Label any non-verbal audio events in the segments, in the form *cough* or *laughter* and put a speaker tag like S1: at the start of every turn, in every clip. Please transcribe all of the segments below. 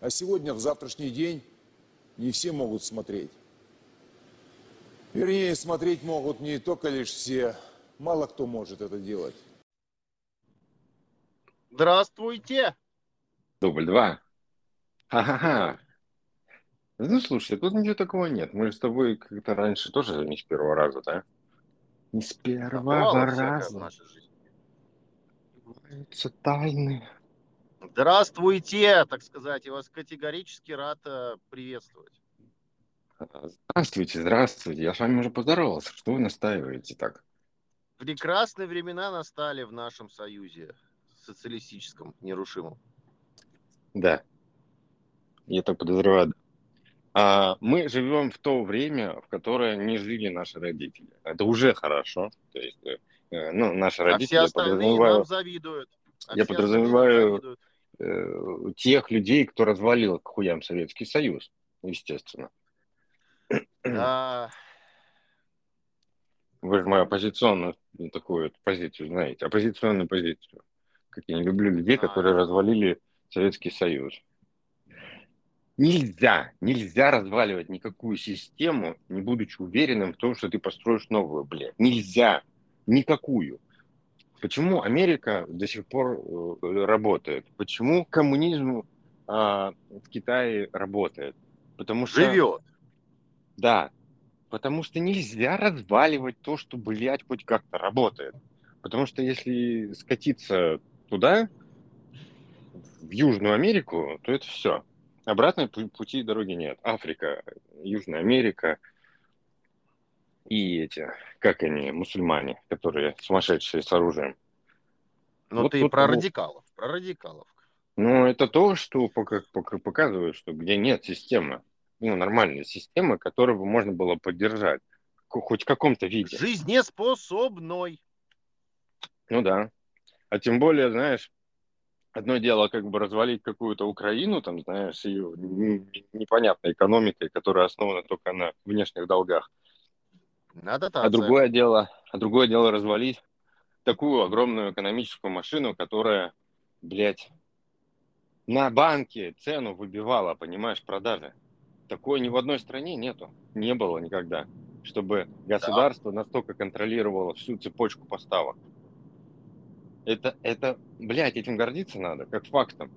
S1: А сегодня, в завтрашний день, не все могут смотреть. Вернее, смотреть могут не только лишь все. Мало кто может это делать.
S2: Здравствуйте!
S3: Дубль два. Ха-ха-ха. Ну, слушай, тут ничего такого нет. Мы же с тобой как-то раньше тоже не с первого раза, да? Не с первого
S2: Бывало
S3: раза. Открываются тайны.
S2: Здравствуйте, так сказать, я вас категорически рад э, приветствовать.
S3: Здравствуйте, здравствуйте. Я с вами уже поздоровался. Что вы настаиваете так?
S2: Прекрасные времена настали в нашем союзе социалистическом, нерушимом.
S3: Да. Я так подозреваю. А, мы живем в то время, в которое не жили наши родители. Это уже хорошо. То есть, э, ну, наши
S2: А
S3: родители,
S2: все
S3: я
S2: остальные
S3: подразумеваю,
S2: нам завидуют. А
S3: Я подразумеваю- э, тех людей, кто развалил к хуям Советский Союз, естественно.
S2: Да,
S3: Вы же мою оппозиционную ну, такую позицию знаете, оппозиционную позицию. Как я не люблю людей, которые развалили Советский Союз. Нельзя, нельзя разваливать никакую систему, не будучи уверенным в том, что ты построишь новую, блядь. Нельзя. Никакую. Почему Америка до сих пор э, работает? Почему коммунизм а, в Китае работает? Потому что...
S2: живет.
S3: Да, потому что нельзя разваливать то, что, блядь, хоть как-то работает. Потому что если скатиться туда, в Южную Америку, то это все. Обратной пу- пути и дороги нет. Африка, Южная Америка и эти, как они, мусульмане, которые сумасшедшие с оружием.
S2: Но
S3: Вот
S2: ты про
S3: ну,
S2: радикалов, про радикалов.
S3: Ну, это то, что пока, пока показывает, что где нет системы, ну, нормальной системы, которую бы можно было поддержать, хоть в каком-то виде.
S2: Жизнеспособной.
S3: Ну да. А тем более, знаешь, одно дело как бы развалить какую-то Украину, там, знаешь, с ее непонятной экономикой, которая основана только на внешних долгах.
S2: Надо
S3: А другое дело, а другое дело развалить такую огромную экономическую машину, которая, блядь, на банке цену выбивала, понимаешь, продажи. Такой ни в одной стране нету, не было никогда, чтобы государство настолько контролировало всю цепочку поставок. Это, это, блядь, этим гордиться надо, как фактом.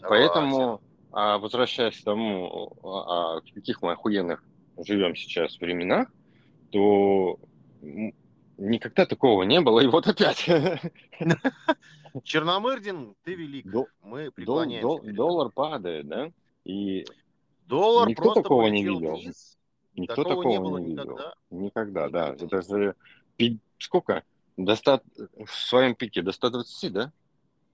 S3: Поэтому, а, возвращаясь к тому, а, в каких мы охуенных живем сейчас временах, то никогда такого не было, и вот опять. *laughs*
S2: Черномырдин, ты велик.
S3: Дол-
S2: Мы
S3: Дол-
S2: преклоняемся.
S3: дол-
S2: перед
S3: доллар падает, да? И.
S2: Доллар
S3: никто
S2: просто
S3: такого не видел.
S2: вниз.
S3: никто
S2: Такого
S3: такого,
S2: не было
S3: не видел.
S2: никогда.
S3: Никогда, да.
S2: Никогда.
S3: Это же сколько? До 100, в своем пике до 120, да?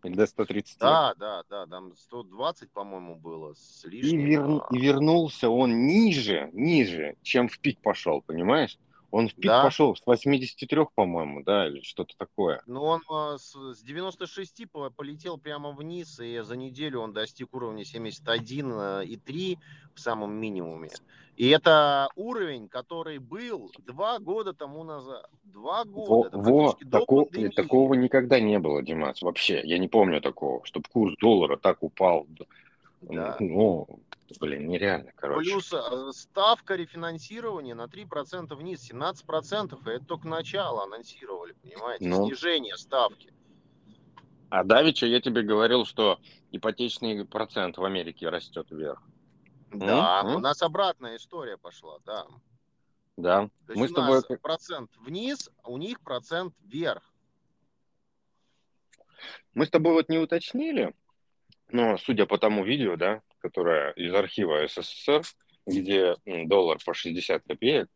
S3: Или до 130?
S2: Да, да, да, там 120, по-моему, было с
S3: И,
S2: лишним.
S3: вер-
S2: а,
S3: и вернулся он ниже, ниже, чем в пик пошел, понимаешь? Он в пик
S2: Да.
S3: пошел с 83, по-моему, да, или что-то такое.
S2: Но он а, с, с 96 по- полетел прямо вниз, и за неделю он достиг уровня 71,3 в самом минимуме. И это уровень, который был два года тому назад. Два
S3: Во,
S2: года.
S3: во,
S2: практически до
S3: тако-
S2: пандемии.
S3: такого никогда не было, Димас, вообще. Я не помню такого, чтобы курс доллара так упал.
S2: Да.
S3: Ну, блин, нереально, короче.
S2: Плюс э, ставка рефинансирования на 3% вниз, 17%, и это только начало анонсировали, понимаете,
S3: Ну.
S2: снижение ставки.
S3: А давеча я тебе говорил, что ипотечный процент в Америке растет вверх.
S2: Да,
S3: М?
S2: у нас обратная история пошла, да.
S3: Да.
S2: То есть
S3: Мы
S2: у
S3: с тобой...
S2: нас процент вниз, а у них процент вверх.
S3: Мы с тобой вот не уточнили, но судя по тому видео, да, которое из архива СССР, где доллар по 60 копеек,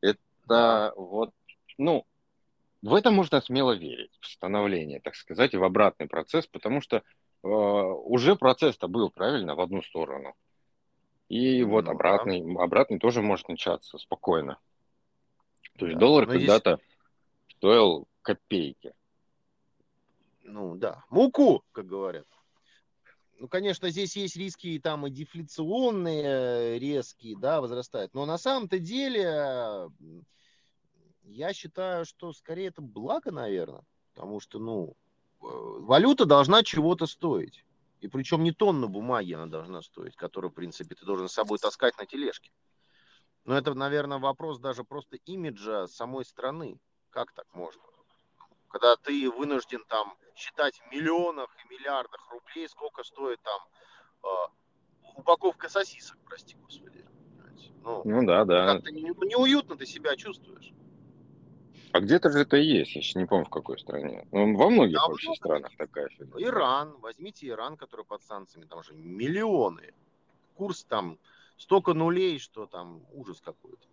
S3: это вот, ну, в это можно смело верить, в становление, так сказать, и в обратный процесс, потому что э, уже процесс-то был, правильно, в одну сторону. И
S2: Ну
S3: вот
S2: да.
S3: обратный, обратный тоже может начаться спокойно. То есть
S2: Да,
S3: доллар
S2: здесь-
S3: когда-то стоил копейки.
S2: Ну да, муку, как говорят. Ну, конечно, здесь есть риски и там и дефляционные э, резкие, да, возрастают. Но на самом-то деле э, я считаю, что скорее это благо, наверное. Потому что, ну, э, валюта должна чего-то стоить. И причем не тонну бумаги она должна стоить, которую, в принципе, ты должен с собой таскать на тележке. Но это, наверное, вопрос даже просто имиджа самой страны. Как так можно? Когда ты вынужден там считать в миллионах и миллиардах рублей, сколько стоит там э, упаковка сосисок, прости господи.
S3: Ну, ну да, да.
S2: Как-то не, неуютно ты себя чувствуешь.
S3: А где-то же это есть, я сейчас не помню в какой стране. Ну, во многих да, вообще странах такая фигня.
S2: Иран, возьмите Иран, который под санкциями, там же миллионы. Курс там столько нулей, что там ужас какой-то.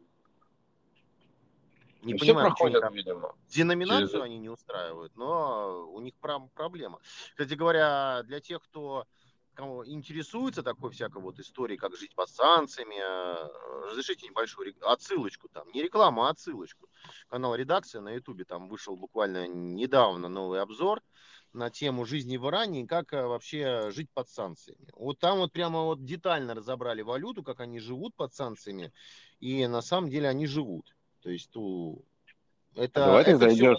S2: Не Все понимаю, проходят, там видимо. Деноминацию через... они не устраивают, но у них проблема. Кстати говоря, для тех, кто кого интересуется такой всякой вот историей, как жить под санкциями, э, разрешите небольшую отсылочку там, не реклама, а отсылочку. Канал «Редакция» на Ютубе, там вышел буквально недавно новый обзор на тему жизни в Иране и как э, вообще жить под санкциями. Вот там вот прямо вот детально разобрали валюту, как они живут под санкциями, и на самом деле они живут. То есть у... это,
S3: давай это ты зайдешь,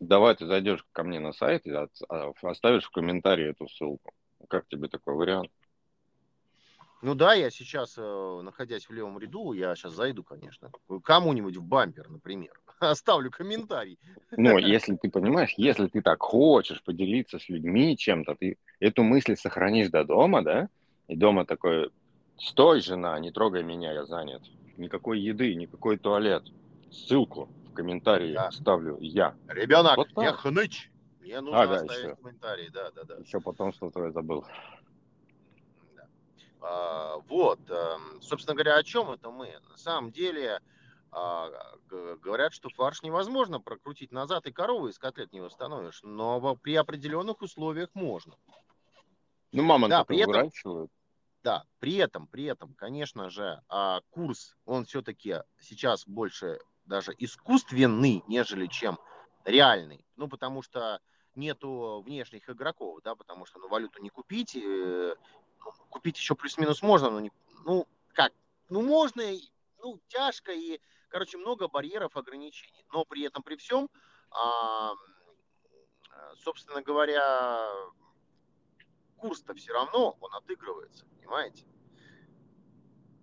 S3: давай ты зайдешь ко мне на сайт и а, оставишь в комментарии эту ссылку. Как тебе такой вариант?
S2: Ну да, я сейчас, э, находясь в левом ряду, я сейчас зайду, конечно, кому-нибудь в бампер, например, *laughs* оставлю комментарий.
S3: Ну, *laughs* если ты понимаешь, если ты так хочешь поделиться с людьми чем-то, ты эту мысль сохранишь до дома, да, и дома такой, стой, жена, не трогай меня, я занят. Никакой еды, никакой туалет. Ссылку в комментарии да. ставлю я.
S2: Ребенок, вот не хнычь. Мне нужно а, да, оставить еще. комментарий, да, да, да.
S3: Еще потом что-то я забыл.
S2: Да. А, вот, а, собственно говоря, о чем это мы? На самом деле а, говорят, что фарш невозможно прокрутить назад, и корову из котлет не восстановишь, но при определенных условиях можно.
S3: Ну, мама да, при этом.
S2: Да, при этом, при этом, конечно же, а, курс, он все-таки сейчас больше даже искусственный, нежели чем реальный. Ну, потому что нету внешних игроков, да, потому что ну, валюту не купить, э, ну, купить еще плюс-минус можно, но не, ну, как, ну, можно, ну, тяжко и, короче, много барьеров, ограничений. Но при этом, при всем, а, собственно говоря, курс-то все равно, он отыгрывается, понимаете?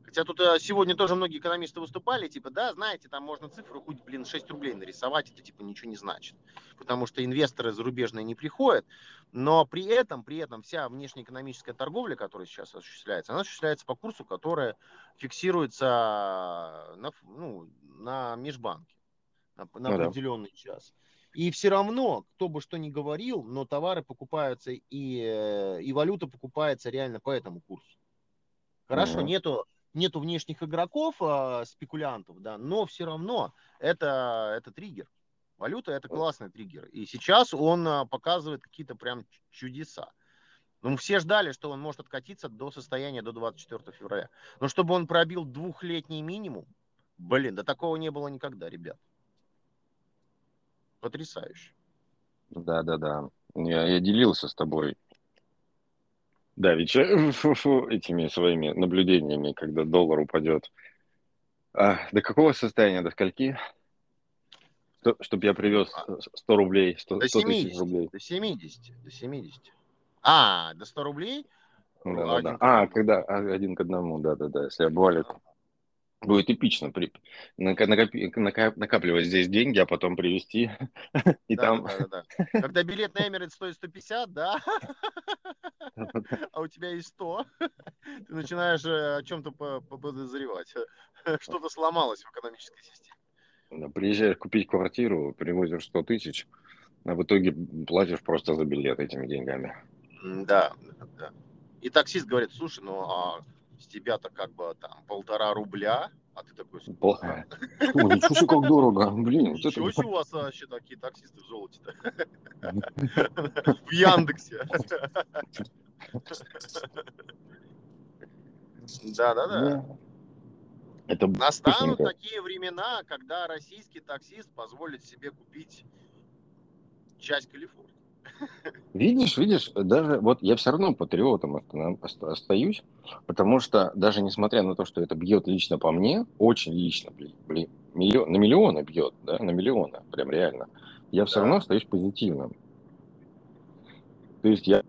S2: Хотя тут э, сегодня тоже многие экономисты выступали, типа, да, знаете, там можно цифру хоть, блин, 6 рублей нарисовать, это типа ничего не значит. Потому что инвесторы зарубежные не приходят. Но при этом, при этом вся внешнеэкономическая торговля, которая сейчас осуществляется, она осуществляется по курсу, который фиксируется на, ну, на межбанке на, на ну, определенный да. час. И все равно, кто бы что ни говорил, но товары покупаются и, э, и валюта покупается реально по этому курсу. Хорошо, угу. нету нету внешних игроков, э, спекулянтов, да, но все равно это, это триггер. Валюта это классный триггер. И сейчас он э, показывает какие-то прям чудеса. Ну, все ждали, что он может откатиться до состояния до 24 февраля. Но чтобы он пробил двухлетний минимум, блин, да такого не было никогда, ребят. Потрясающе.
S3: Да, да, да. Я, я делился с тобой да, ведь *laughs* этими своими наблюдениями, когда доллар упадет. А, до какого состояния, до скольки? Чтобы я привез 100 а. рублей, 100,
S2: до 100 тысяч рублей. До 70, до 70. А, до 100 рублей?
S3: Да, да, да. А, когда а, один к одному, да, да, да. Если обвалит, будет эпично при, накапливать здесь деньги, а потом привезти. *laughs* И
S2: да,
S3: там...
S2: да, да, да. Когда билет на Эмирет стоит 150, да? *laughs* а у тебя есть 100, ты начинаешь э, о чем-то подозревать. *laughs* Что-то сломалось в экономической системе.
S3: Приезжаешь купить квартиру, привозишь 100 тысяч, а в итоге платишь просто за билет этими деньгами.
S2: Да, да. И таксист говорит, слушай, ну а с тебя-то как бы там полтора рубля, а ты такой...
S3: Ой, ничего себе, как дорого. Блин,
S2: Ничего себе у вас вообще такие таксисты в золоте-то. *laughs* В Яндексе. Да-да-да. Это Настанут такие времена, когда российский таксист позволит себе купить часть Калифорнии.
S3: Видишь, видишь, даже вот я все равно патриотом остаюсь, потому что даже несмотря на то, что это бьет лично по мне, очень лично, блин, миллион, на миллионы бьет, да, на миллионы, прям реально, я все да. равно остаюсь позитивным. То есть я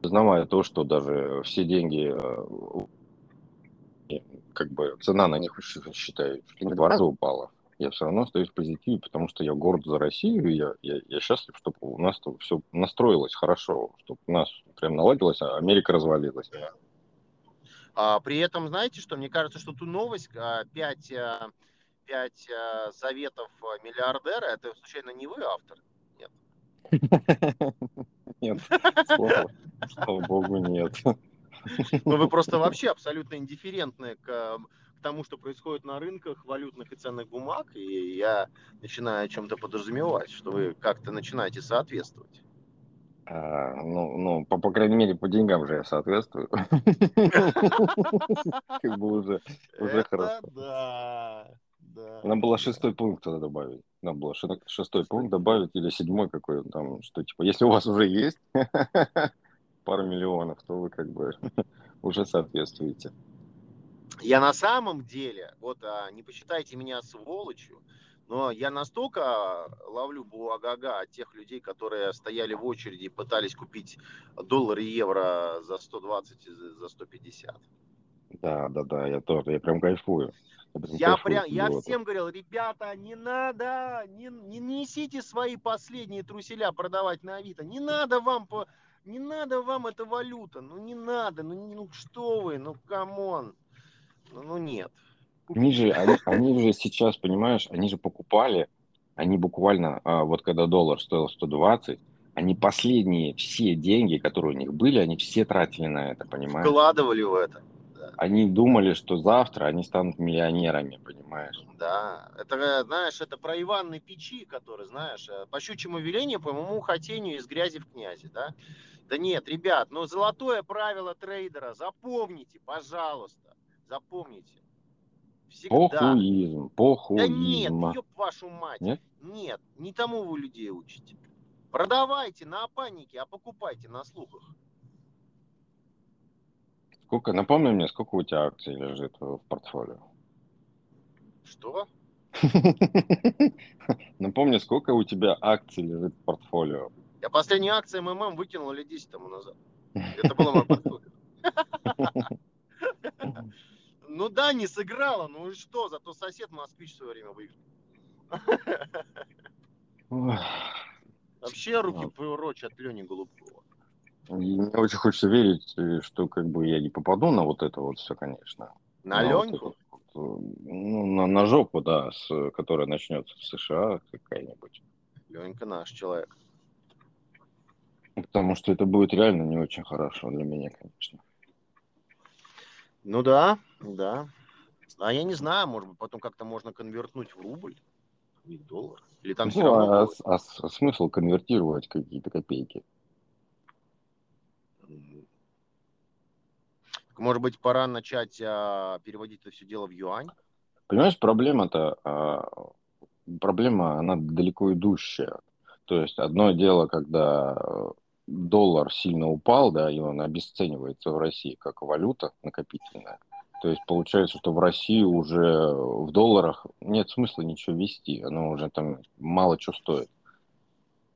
S3: осознавая то, что даже все деньги, э, как бы цена на них, считаю, в два раза упала, я все равно остаюсь в позитиве, потому что я горд за Россию, и я, я, я счастлив, чтобы у нас все настроилось хорошо, чтобы у нас прям наладилось, а Америка развалилась.
S2: А, при этом, знаете что, мне кажется, что ту новость, 5, а, 5 а, заветов миллиардера, это случайно не вы автор? Нет. *laughs*
S3: Нет, слава, богу, нет.
S2: Ну, вы просто вообще абсолютно индифферентны к тому, что происходит на рынках валютных и ценных бумаг, и я начинаю о чем-то подразумевать, что вы как-то начинаете соответствовать.
S3: А, ну, ну по, по крайней мере, по деньгам же я соответствую. *laughs* Как бы уже, уже хорошо. Надо было шестой пункт туда добавить. Надо было шестой пункт добавить или седьмой какой там, что типа, если у вас уже есть *laughs* пару миллионов, то вы как бы *laughs* уже соответствуете.
S2: Я на самом деле, вот а, не посчитайте меня сволочью, но я настолько ловлю буагага от тех людей, которые стояли в очереди и пытались купить доллар и евро за 120 и за 150.
S3: Да, да, да, я тоже, я прям кайфую.
S2: Я, прям, я всем говорил, ребята, не надо, не, не несите свои последние труселя продавать на Авито, не надо вам по, не надо вам эта валюта, ну не надо, ну, ну что вы, ну come on. Ну, ну нет.
S3: Они же, они, они же сейчас, понимаешь, они же покупали, они буквально, а, вот когда доллар стоил 120, они последние все деньги, которые у них были, они все тратили на это, понимаешь?
S2: Вкладывали в это.
S3: Они думали, что завтра они станут миллионерами, понимаешь?
S2: Да, это, знаешь, это про Ивана на печи, который, знаешь, э, по щучьему велению, по моему хотению из грязи в князи, да? Да нет, ребят, ну золотое правило трейдера, запомните, пожалуйста. Запомните.
S3: Всегда. Похуизм, похуизм.
S2: Да нет, ёб вашу мать. Нет? Нет, не тому вы людей учите. Продавайте на панике, а покупайте на слухах.
S3: Сколько, напомни мне, сколько у тебя акций лежит в портфолио?
S2: Что? *laughs*
S3: Напомни, сколько у тебя акций лежит в портфолио?
S2: Я последние акции МММ выкинул лет 10 тому назад. Это было мое портфолио. *laughs* Ну да, не сыграла, ну и что, зато сосед москвич в свое время выиграл. Вообще руки прочь от Лени Голубкова.
S3: Мне очень хочется верить, э, что как бы я не попаду на вот это вот все, конечно.
S2: На
S3: на
S2: Леньку?
S3: Вот ну, на, на жопу, да, с, которая начнется в США какая-нибудь.
S2: Ленька наш человек.
S3: Потому что это будет реально не очень хорошо для меня, конечно.
S2: Ну да, да. А я не знаю, может быть, потом как-то можно конвертнуть в рубль или доллар. Или там все
S3: Ну,
S2: равно...
S3: а, а а смысл конвертировать какие-то копейки?
S2: Может быть, пора начать а, переводить это все дело в юань?
S3: Понимаешь, проблема-то, а, проблема, она далеко идущая. То есть одно дело, когда э, доллар сильно упал, да, и он обесценивается в России как валюта накопительная. То есть получается, что в России уже в долларах нет смысла ничего вести, оно уже там мало что стоит.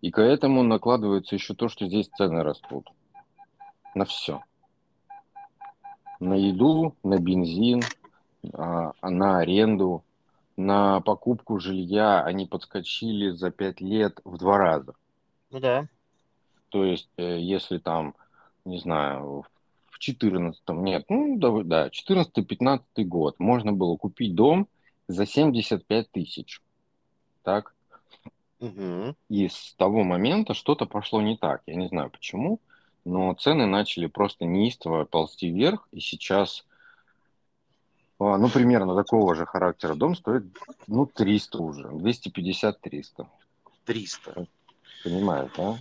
S3: И к этому накладывается еще то, что здесь цены растут. На все. На еду, на бензин, а, на аренду, на покупку жилья они подскочили за 5 лет в два раза.
S2: Ну да.
S3: То есть, э, если там, не знаю, в 14 нет, ну, да, да 14-15 год можно было купить дом за 75 тысяч. Так?
S2: Мгм.
S3: И с того момента что-то пошло не так. Я не знаю почему, но цены начали просто неистово ползти вверх, и сейчас, а, ну, примерно такого же характера дом стоит, ну, 300 уже, 250-300.
S2: 300.
S3: Понимаешь, да?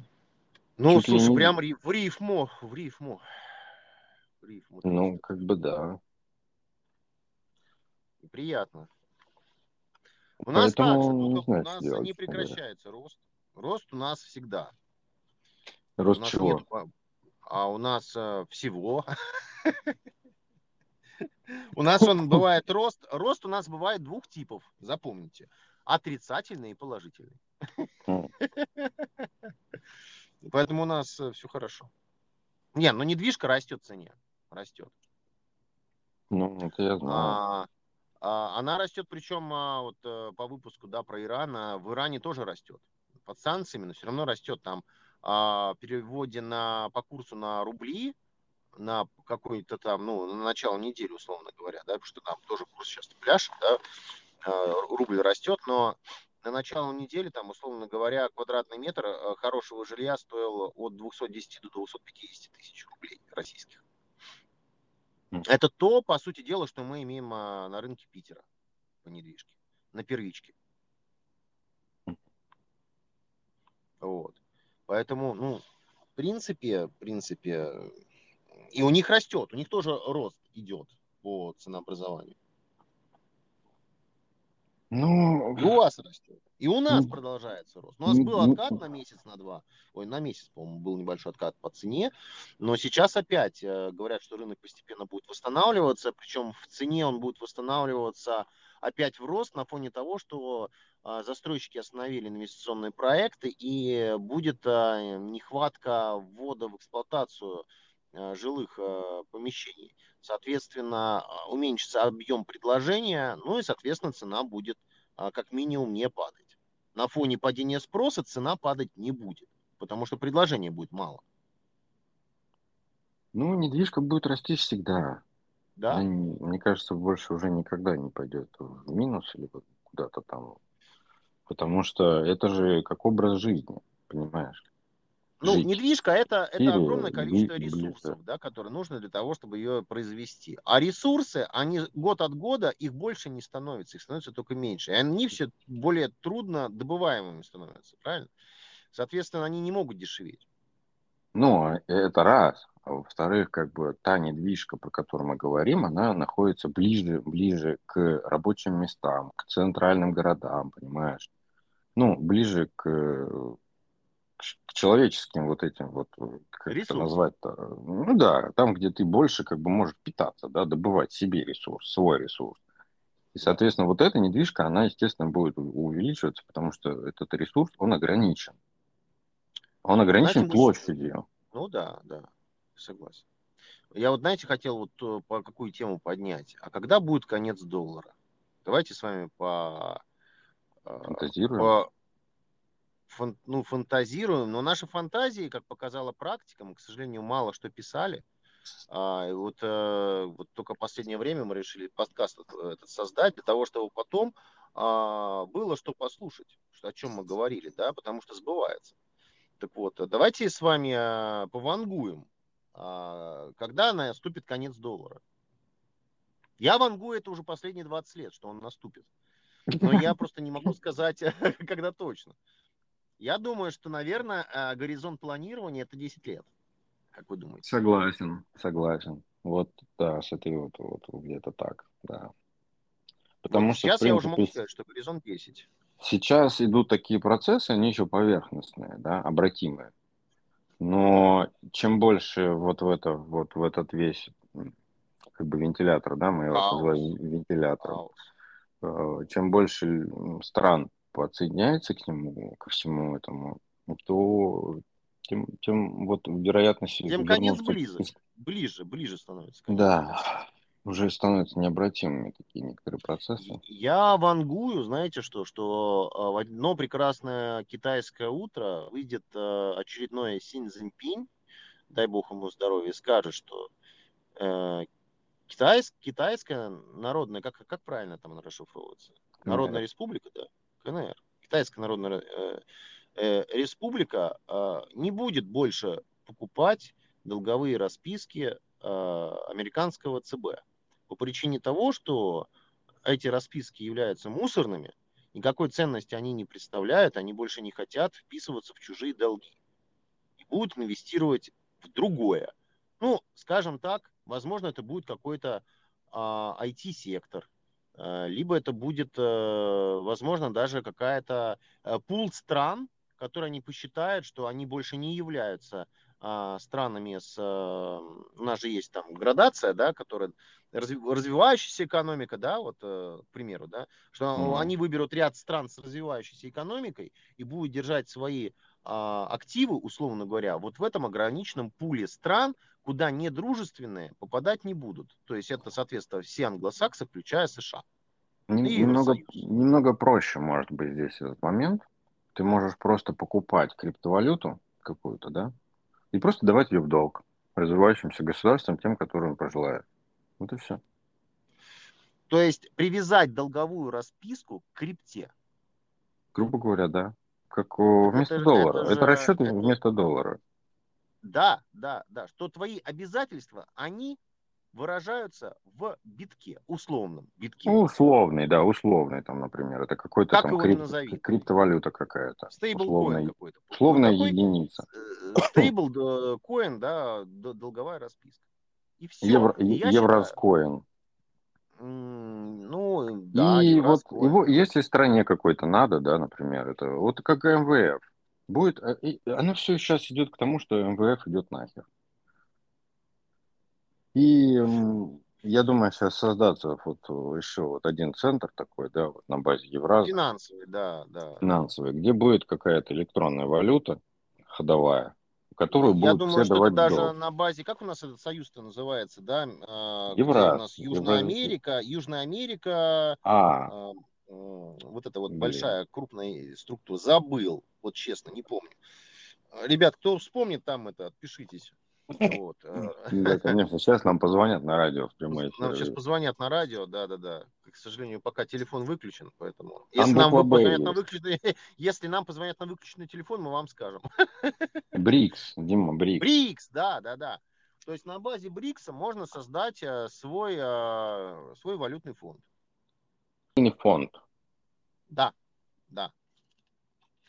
S2: Ну,
S3: Чуть
S2: слушай,
S3: не-
S2: прям ри- в рифму, в рифму. В рифму.
S3: Ну, как бы да.
S2: Приятно. У нас так
S3: Поэтому
S2: же,
S3: не знаю,
S2: у нас
S3: делать,
S2: не прекращается рост. Рост у нас всегда.
S3: Рост
S2: у нас
S3: чего?
S2: нет по- а у нас э, всего. *laughs* У нас он *laughs* бывает рост. Рост у нас бывает двух типов, запомните. Отрицательный и положительный. *laughs* Поэтому у нас все хорошо. Не, ну недвижка растет в цене. Растет.
S3: Ну, это я знаю.
S2: А, а, она растет, причем а, вот а, по выпуску, да, про Иран, а, в Иране тоже растет. Под санкциями, но все равно растет. Там а, переводе на, по курсу на рубли, на какой-то там, ну, на начало недели, условно говоря, да, потому что там тоже курс сейчас пляшет, да, а, рубль растет, но на начало недели, там, условно говоря, квадратный метр а, хорошего жилья стоил от 210 до 250 тысяч рублей российских. Это то, по сути дела, что мы имеем а, на рынке Питера по недвижке, на первичке. Вот. Поэтому, ну, в принципе, в принципе, и у них растет, у них тоже рост идет по ценообразованию.
S3: Ну,
S2: И у вас растет. И у нас
S3: Ну,
S2: продолжается рост. У нас
S3: ну,
S2: был
S3: ну,
S2: откат на месяц, на два. Ой, на месяц, по-моему, был небольшой откат по цене. Но сейчас опять э, говорят, что рынок постепенно будет восстанавливаться. Причем в цене он будет восстанавливаться опять в рост на фоне того, что э, застройщики остановили инвестиционные проекты и будет э, нехватка ввода в эксплуатацию э, жилых э, помещений. Соответственно, э, уменьшится объем предложения, ну и, соответственно, цена будет а, как минимум не падать. На фоне падения спроса цена падать не будет, потому что предложения будет мало.
S3: ну, недвижка будет расти всегда.
S2: Да?
S3: Она не- мне кажется, больше уже никогда не пойдет в минус или куда-то там. Потому что это же как образ жизни, понимаешь?
S2: Ну,
S3: Жить.
S2: недвижка это, это огромное количество
S3: Ли-
S2: ресурсов, да, которые нужны для того, чтобы ее произвести. А ресурсы, они год от года, их больше не становится, их становится только меньше. И они все более трудно добываемыми становятся, правильно? Соответственно, они не могут дешеветь.
S3: Ну, это раз. А во-вторых, как бы та недвижка, про которую мы говорим, она находится ближе, ближе к рабочим местам, к центральным городам, понимаешь? Ну, ближе к, к человеческим вот этим вот, как это назвать-то? Ну да, там, где ты больше как бы можешь питаться, да, добывать себе ресурс, свой ресурс. И, соответственно, вот эта недвижка, она, естественно, будет увеличиваться, потому что этот ресурс, он ограничен. Он ограничен
S2: Знаете,
S3: площадью.
S2: Ну да, да, согласен. Я вот, знаете, хотел вот э, по какую тему поднять. А когда будет конец доллара? Давайте с вами по, э,
S3: Фантазирую.
S2: по фан- ну, фантазируем, но наши фантазии, как показала практика, мы, к сожалению, мало что писали. А, и вот, э, вот только последнее время мы решили подкаст этот, создать для того, чтобы потом а, было что послушать, что, о чем мы говорили, да, потому что сбывается. Так вот, давайте с вами а, повангуем, а, когда наступит конец доллара. Я вангую это уже последние 20 лет, что он наступит. Но я просто не могу сказать, *laughs* когда точно. Я думаю, что, наверное, а, горизонт планирования это 10 лет. Как вы думаете?
S3: Согласен. Согласен. Вот, да, с этой вот, вот где-то так, да. Потому
S2: Вот
S3: что,
S2: сейчас
S3: в
S2: я уже могу
S3: принципе,
S2: сказать, что горизонт 10.
S3: сейчас идут такие процессы, они еще поверхностные, да, обратимые. Но чем больше вот в это, вот в этот весь как бы вентилятор, да, мы его называем вентилятором, э, чем больше стран подсоединяется к нему, ко всему этому, то тем, тем вот вероятность
S2: Тем конец близок.
S3: к-
S2: Ближе, ближе становится. конец.
S3: Да, уже становятся необратимыми такие некоторые процессы.
S2: Я вангую, знаете что, что э, в одно прекрасное китайское утро выйдет э, очередной Синь Цзиньпинь, дай бог ему здоровья, и скажет, что э, китайс- китайская народная, как, как правильно там расшифровывается? Народная республика, да? КНР. Китайская народная э, э, республика э, не будет больше покупать долговые расписки американского ЦБ по причине того, что эти расписки являются мусорными, никакой ценности они не представляют, они больше не хотят вписываться в чужие долги и будут инвестировать в другое. Ну, скажем так, возможно, это будет какой-то а, IT-сектор, либо это будет, э, возможно, даже какая-то э, пул стран, которые они посчитают, что они больше не являются а, странами с... э, У нас же есть там градация, да, которая разви- развивающаяся экономика, да, вот, э, к примеру, да, что
S3: Мгм.
S2: они выберут ряд стран с развивающейся экономикой и будут держать свои а, активы, условно говоря, вот в этом ограниченном пуле стран, куда недружественные попадать не будут. То есть это, соответственно, все англосаксы, включая США.
S3: Нем- Немного, немного проще может быть здесь этот момент. Ты можешь просто покупать криптовалюту какую-то, да, и просто давать ее в долг развивающимся государствам, тем, которым пожелает. Вот и все.
S2: То есть привязать долговую расписку к крипте.
S3: Грубо говоря, да. Как
S2: Так
S3: вместо
S2: это
S3: доллара.
S2: это
S3: Это,
S2: же-
S3: расчеты
S2: это-
S3: вместо доллара.
S2: Да, да, да. Что твои обязательства, они выражаются в битке, условном битке.
S3: Ну, условный, да, условный там, например. Это какой-то
S2: Как
S3: там крип-
S2: назови.
S3: криптовалюта какая-то.
S2: Стейблкоин какой-то.
S3: условная
S2: Ну, какой,
S3: единица.
S2: Стейбл коин, да, д- долговая расписка. И все.
S3: Евро,
S2: я
S3: евроскоин.
S2: ну, да,
S3: и вот его, если стране какой-то надо, да, например, это вот как МВФ. Будет, э, оно все сейчас идет к тому, что МВФ идет нахер. И я думаю, сейчас создаться вот еще вот один центр такой, да, вот на базе Евраза,
S2: Финансовый, да, да.
S3: финансовый, где будет какая-то электронная валюта ходовая, которую
S2: Я
S3: будут
S2: думаю,
S3: все
S2: что
S3: давать
S2: даже
S3: долг.
S2: на базе, как у нас этот союз-то называется, да? а, где
S3: Евраз,
S2: у нас Южная
S3: Евразия.
S2: Америка, Южная Америка,
S3: А,
S2: а, вот эта вот большая крупная структура. Забыл, вот честно, не помню. А, Ребят, кто вспомнит там это, отпишитесь. Вот. а,
S3: да, конечно, сейчас нам позвонят на радио в прямой
S2: Нам сейчас
S3: эфир.
S2: позвонят на радио, да-да-да. К сожалению, пока телефон выключен, поэтому... Если
S3: Там
S2: нам
S3: буква «Б»
S2: позвонят на выключенный, *laughs* если нам позвонят на выключенный телефон, мы вам скажем. *laughs*
S3: БРИКС, Дима, БРИКС.
S2: БРИКС, да, да, да. То есть на базе БРИКСа можно создать э, свой, э, свой валютный фонд.
S3: Не фонд
S2: Да, да.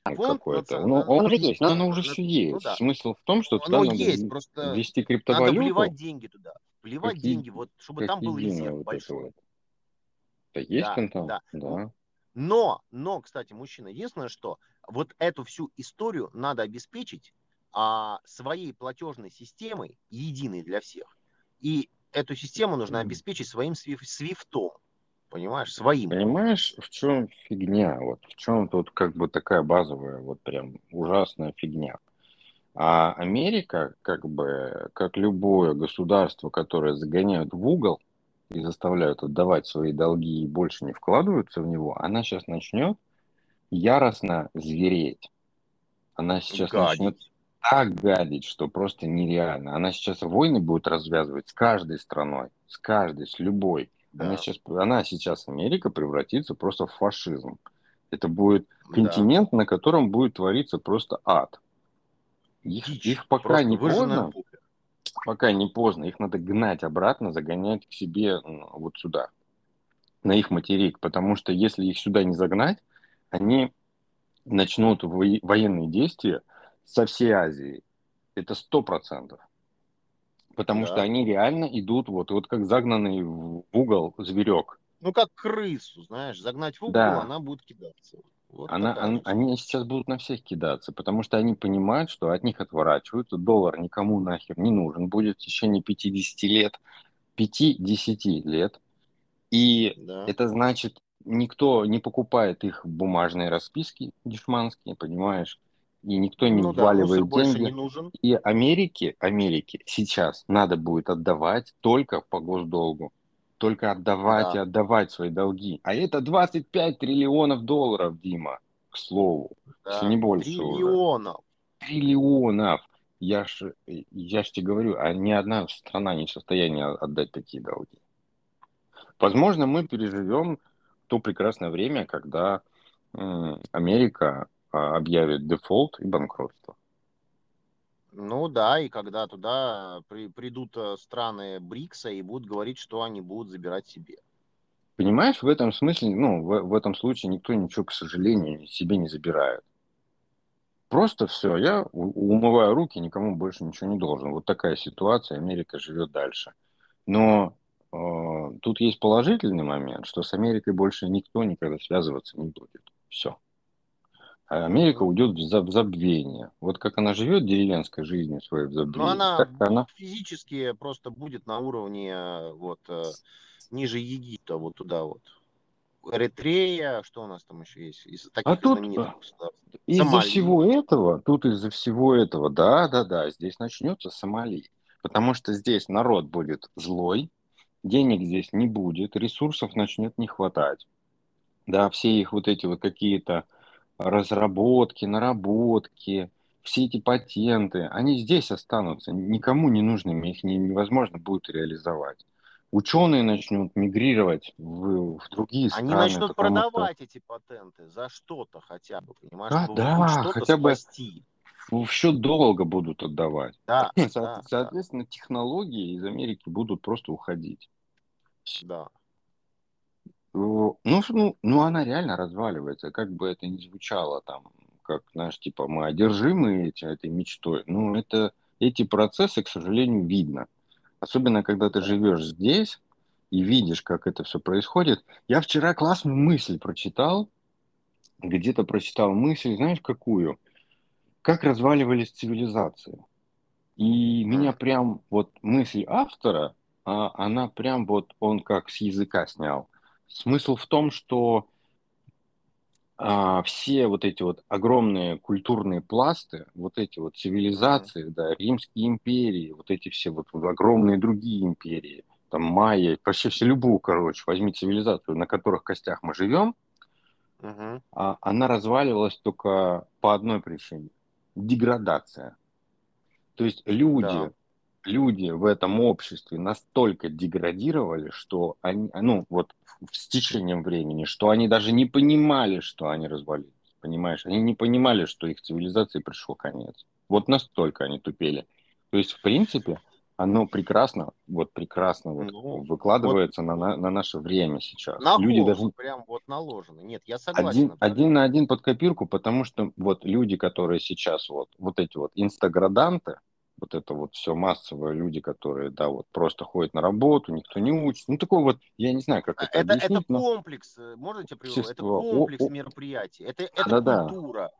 S2: Фонд
S3: какой-то. Ну, он уже
S2: на-
S3: есть, но оно уже все
S2: ну
S3: есть.
S2: да.
S3: Смысл в том, что туда
S2: Оно
S3: надо
S2: есть,
S3: в-
S2: просто
S3: ввести
S2: надо
S3: криптовалюту,
S2: вливать деньги туда. Вливать
S3: как
S2: деньги, вот, чтобы там был резерв
S3: вот это
S2: большой.
S3: вот. Да есть
S2: Да,
S3: контент?
S2: да.
S3: Да.
S2: Но, но, кстати, мужчина, единственное, что вот эту всю историю надо обеспечить а, своей платежной системой, единой для всех. И эту систему нужно обеспечить своим свиф- свифтом. Понимаешь, своим.
S3: Понимаешь, в чем фигня? Вот в чем тут как бы такая базовая, вот прям ужасная фигня. А Америка, как бы, как любое государство, которое загоняют в угол и заставляют отдавать свои долги и больше не вкладываются в него, она сейчас начнет яростно звереть. Она сейчас начнет
S2: Гадить.
S3: так гадить, что просто нереально. Она сейчас войны будет развязывать с каждой страной, с каждой, с любой. Она
S2: Да,
S3: сейчас, она сейчас, Америка, превратится просто в фашизм. Это будет
S2: да.
S3: континент, на котором будет твориться просто ад. Их, их пока
S2: Просто
S3: не поздно,
S2: поле.
S3: пока не поздно, их надо гнать обратно, загонять к себе вот сюда, на их материк, потому что если их сюда не загнать, они начнут военные действия со всей Азии. Это сто процентов. Потому
S2: Да.
S3: что они реально идут вот, вот как загнанный в угол зверек.
S2: Ну, как крысу, знаешь, загнать в угол,
S3: Да.
S2: она будет кидаться. Вот
S3: Она,
S2: такая
S3: он-
S2: же
S3: они сейчас будут на всех кидаться, потому что они понимают, что от них отворачиваются, доллар никому нахер не нужен будет в течение 50 лет, 5-10 лет. И
S2: Да.
S3: это значит, никто не покупает их бумажные расписки дешманские, понимаешь? И никто не
S2: ну да,
S3: вваливает
S2: больше
S3: деньги.
S2: не нужен.
S3: И Америке, Америке сейчас надо будет отдавать только по госдолгу. Только отдавать
S2: Да.
S3: и отдавать свои долги. А это 25 триллионов долларов, Дима, к слову.
S2: Да.
S3: Если не больше уже.
S2: Триллионов.
S3: Триллионов. Я ж, я ж тебе говорю, а ни одна страна не в состоянии отдать такие долги. Возможно, мы переживем то прекрасное время, когда Америка объявит дефолт и банкротство.
S2: Ну да, и когда туда при- придут э, страны БРИКСа и будут говорить, что они будут забирать себе.
S3: Понимаешь, в этом смысле, ну, в, в этом случае никто ничего, к сожалению, себе не забирает. Просто все, я умываю руки, никому больше ничего не должен. Вот такая ситуация, Америка живет дальше. Но э, тут есть положительный момент, что с Америкой больше никто никогда связываться не будет. Все. А Америка уйдет в за- в забвение. Вот как она живет деревенской жизнью своей в
S2: Но
S3: забвении,
S2: она
S3: так она
S2: физически просто будет на уровне э, вот э, ниже Египта, вот туда вот. Эритрея, что у нас там еще есть из таких
S3: А тут
S2: государств?
S3: из-за всего этого, тут из-за всего этого, да, да, да, здесь начнется Сомали. Потому что здесь народ будет злой, денег здесь не будет, ресурсов начнет не хватать. Да, все их вот эти вот какие-то разработки, наработки, все эти патенты, они здесь останутся, никому не нужными, их не- невозможно будет реализовать. Ученые начнут мигрировать в, в другие
S2: Они
S3: страны,
S2: начнут
S3: потому что
S2: продавать эти патенты за что-то хотя бы, понимаешь,
S3: Да,
S2: чтобы
S3: да, хотя бы
S2: спасти.
S3: в счет долго будут отдавать.
S2: Да,
S3: Со-
S2: да, да,
S3: Соответственно, технологии из Америки будут просто уходить.
S2: да.
S3: Ну, ну, ну, ну, она реально разваливается, как бы это ни звучало там, как, знаешь, типа мы одержимы эти, этой мечтой. Ну, это, эти процессы, к сожалению, видно. Особенно, когда ты живешь здесь и видишь, как это все происходит. Я вчера классную мысль прочитал, где-то прочитал мысль, знаешь, какую? Как разваливались цивилизации. И меня прям вот мысль автора, а, она прям вот, он как с языка снял. Смысл в том, что а, все вот эти вот огромные культурные пласты, вот эти вот цивилизации, да, Римские империи, вот эти все вот огромные другие империи, там майя, вообще все любую, короче, возьми цивилизацию, на которых костях мы живем,
S2: Мгм.
S3: а, она разваливалась только по одной причине – деградация. То есть люди,
S2: Да.
S3: Люди в этом обществе настолько деградировали, что они, ну, вот с течением времени, что они даже не понимали, что они развалились. Понимаешь? Они не понимали, что их цивилизации пришел конец. Вот настолько они тупели. То есть, в принципе, оно прекрасно, вот прекрасно вот
S2: Ну,
S3: выкладывается на, на, на наше время сейчас.
S2: На
S3: Люди даже
S2: прям вот наложено. Нет, я согласен.
S3: один, один на один под копирку, потому что вот люди, которые сейчас вот, вот эти вот инстаграданты, вот это вот все массовые люди, которые, да, вот просто ходят на работу, никто не учится. Ну, такой вот, я не знаю, как это,
S2: Это, это
S3: объяснить, но
S2: комплекс, э, можно я тебя прерву? Это
S3: общество, о-
S2: комплекс
S3: о-
S2: мероприятий, это, это
S3: Да-да.
S2: культура,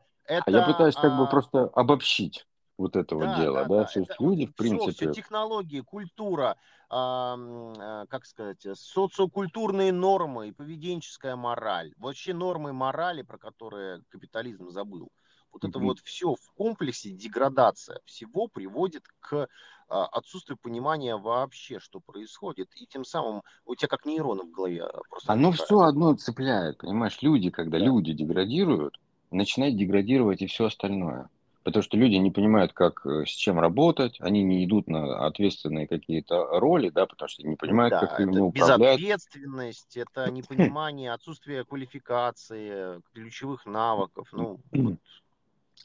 S3: а я
S2: это...
S3: пытаюсь как бы
S2: а,
S3: просто обобщить вот это вот
S2: Да,
S3: дело,
S2: да,
S3: да,
S2: да.
S3: то есть
S2: Это
S3: люди, в
S2: все, все,
S3: принципе,
S2: технологии, культура, а, а, как сказать, э, социокультурные нормы и поведенческая мораль. Вообще нормы морали, про которые капитализм забыл. Вот это вот все в комплексе деградация всего приводит к а, отсутствию понимания вообще, что происходит. И тем самым у тебя как нейроны в голове а, просто
S3: оно
S2: отдыхают.
S3: все одно цепляет, понимаешь, люди, когда
S2: Да.
S3: люди деградируют, начинает деградировать и все остальное. Потому что люди не понимают, как, э, с чем работать, они не идут на ответственные какие-то роли, да, потому что не понимают,
S2: Да,
S3: как ими управлять.
S2: безответственность, это *clears throat* непонимание, отсутствие квалификации, ключевых навыков. Ну, вот, *clears throat*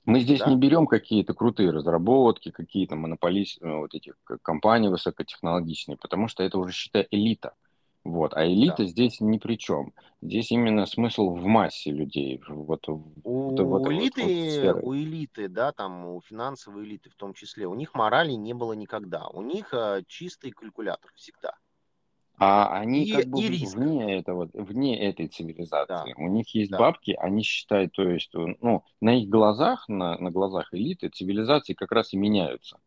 S3: Мы здесь
S2: да.
S3: не берем какие-то крутые разработки, какие-то монополисты, вот эти компании высокотехнологичные, потому что это уже, считай, элита. Вот. А элита
S2: Да.
S3: здесь ни при чем. Здесь именно смысл в массе людей. Вот,
S2: У
S3: вот этой вот- вот
S2: элиты, у элиты, да, там у финансовой элиты в том числе, у них морали не было никогда. У них а, чистый калькулятор всегда.
S3: А они
S2: И-
S3: как бы
S2: и риск.
S3: вне этого, вне этой цивилизации.
S2: Да.
S3: У них есть
S2: Да.
S3: бабки, они считают, то есть, э, ну, на их глазах, на, на глазах элиты, цивилизации как раз и меняются.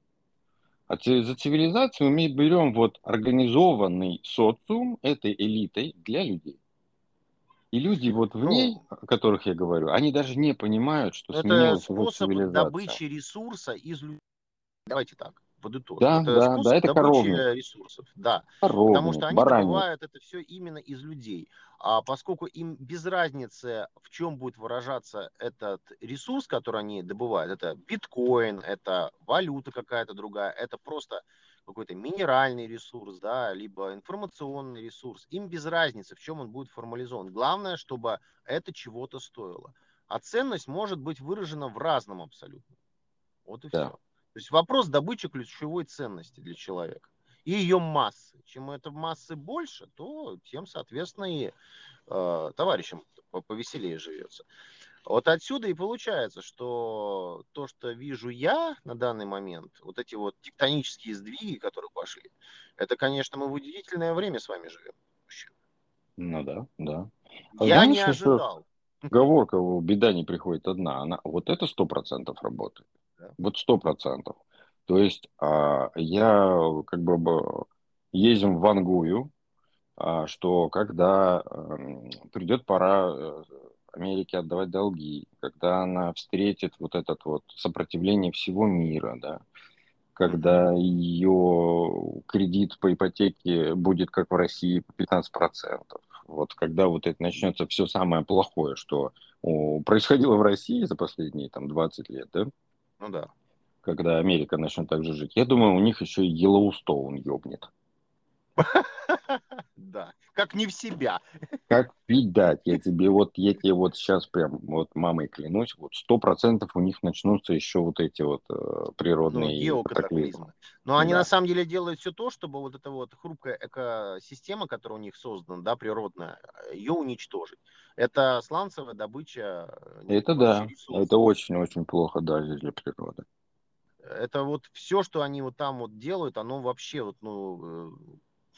S3: А за цивилизацию мы берем вот организованный социум этой элитой для людей. И люди вот в
S2: Ну,
S3: ней, о которых я говорю, они даже не понимают, что
S2: Это
S3: уже
S2: способ
S3: цивилизация.
S2: добычи ресурса из людей. Давайте так, подытожим.
S3: Да,
S2: это
S3: да, да, это коровник.
S2: ресурсов. Да. Потому
S3: Коровник,
S2: что они
S3: баранник.
S2: добывают это все именно из людей. А поскольку им без разницы, в чем будет выражаться этот ресурс, который они добывают, это биткоин, это валюта какая-то другая, это просто какой-то минеральный ресурс, да, либо информационный ресурс. Им без разницы, в чем он будет формализован. Главное, чтобы это чего-то стоило. А ценность может быть выражена в разном абсолютно. Вот и
S3: Да.
S2: все. То есть вопрос добычи ключевой ценности для человека и ее массы. Чем это массы больше, то тем, соответственно, и э, товарищам по- повеселее живется. Вот отсюда и получается, что то, что вижу я на данный момент, вот эти вот тектонические сдвиги, которые пошли, это, конечно, мы в удивительное время с вами живем.
S3: Ну да, да. А
S2: Я
S3: знаешь,
S2: не
S3: что-
S2: ожидал. *laughs*
S3: Поговорка «у беда не приходит одна», она, вот это сто процентов работает.
S2: Да.
S3: Вот сто процентов. То есть а, я как бы ездим в Вангую, а, что когда эм, придет пора э, Америке отдавать долги, когда она встретит вот этот вот сопротивление всего мира, да, когда ее кредит по ипотеке будет, как в России, по 15%. Вот когда вот это начнется все самое плохое, что происходило в России за последние там 20 лет, да?
S2: Ну да.
S3: Когда Америка начнет так же жить. Я думаю, у них еще и Йеллоустоун ёбнет. *laughs*
S2: Да, как не в себя.
S3: Как пить дать? Я тебе вот, я тебе вот сейчас прям вот мамой клянусь, вот сто процентов у них начнутся еще вот эти вот э,
S2: Ну,
S3: природные
S2: геокатаклизмы. Но они
S3: Да.
S2: на самом деле делают все то, чтобы вот эта вот хрупкая экосистема, которая у них создана, да, природная, ее уничтожить. Это сланцевая добыча. э,
S3: Это да,
S2: ресурсов.
S3: это очень-очень плохо даже для природы.
S2: Это вот все, что они вот там вот делают, оно вообще вот, ну, э,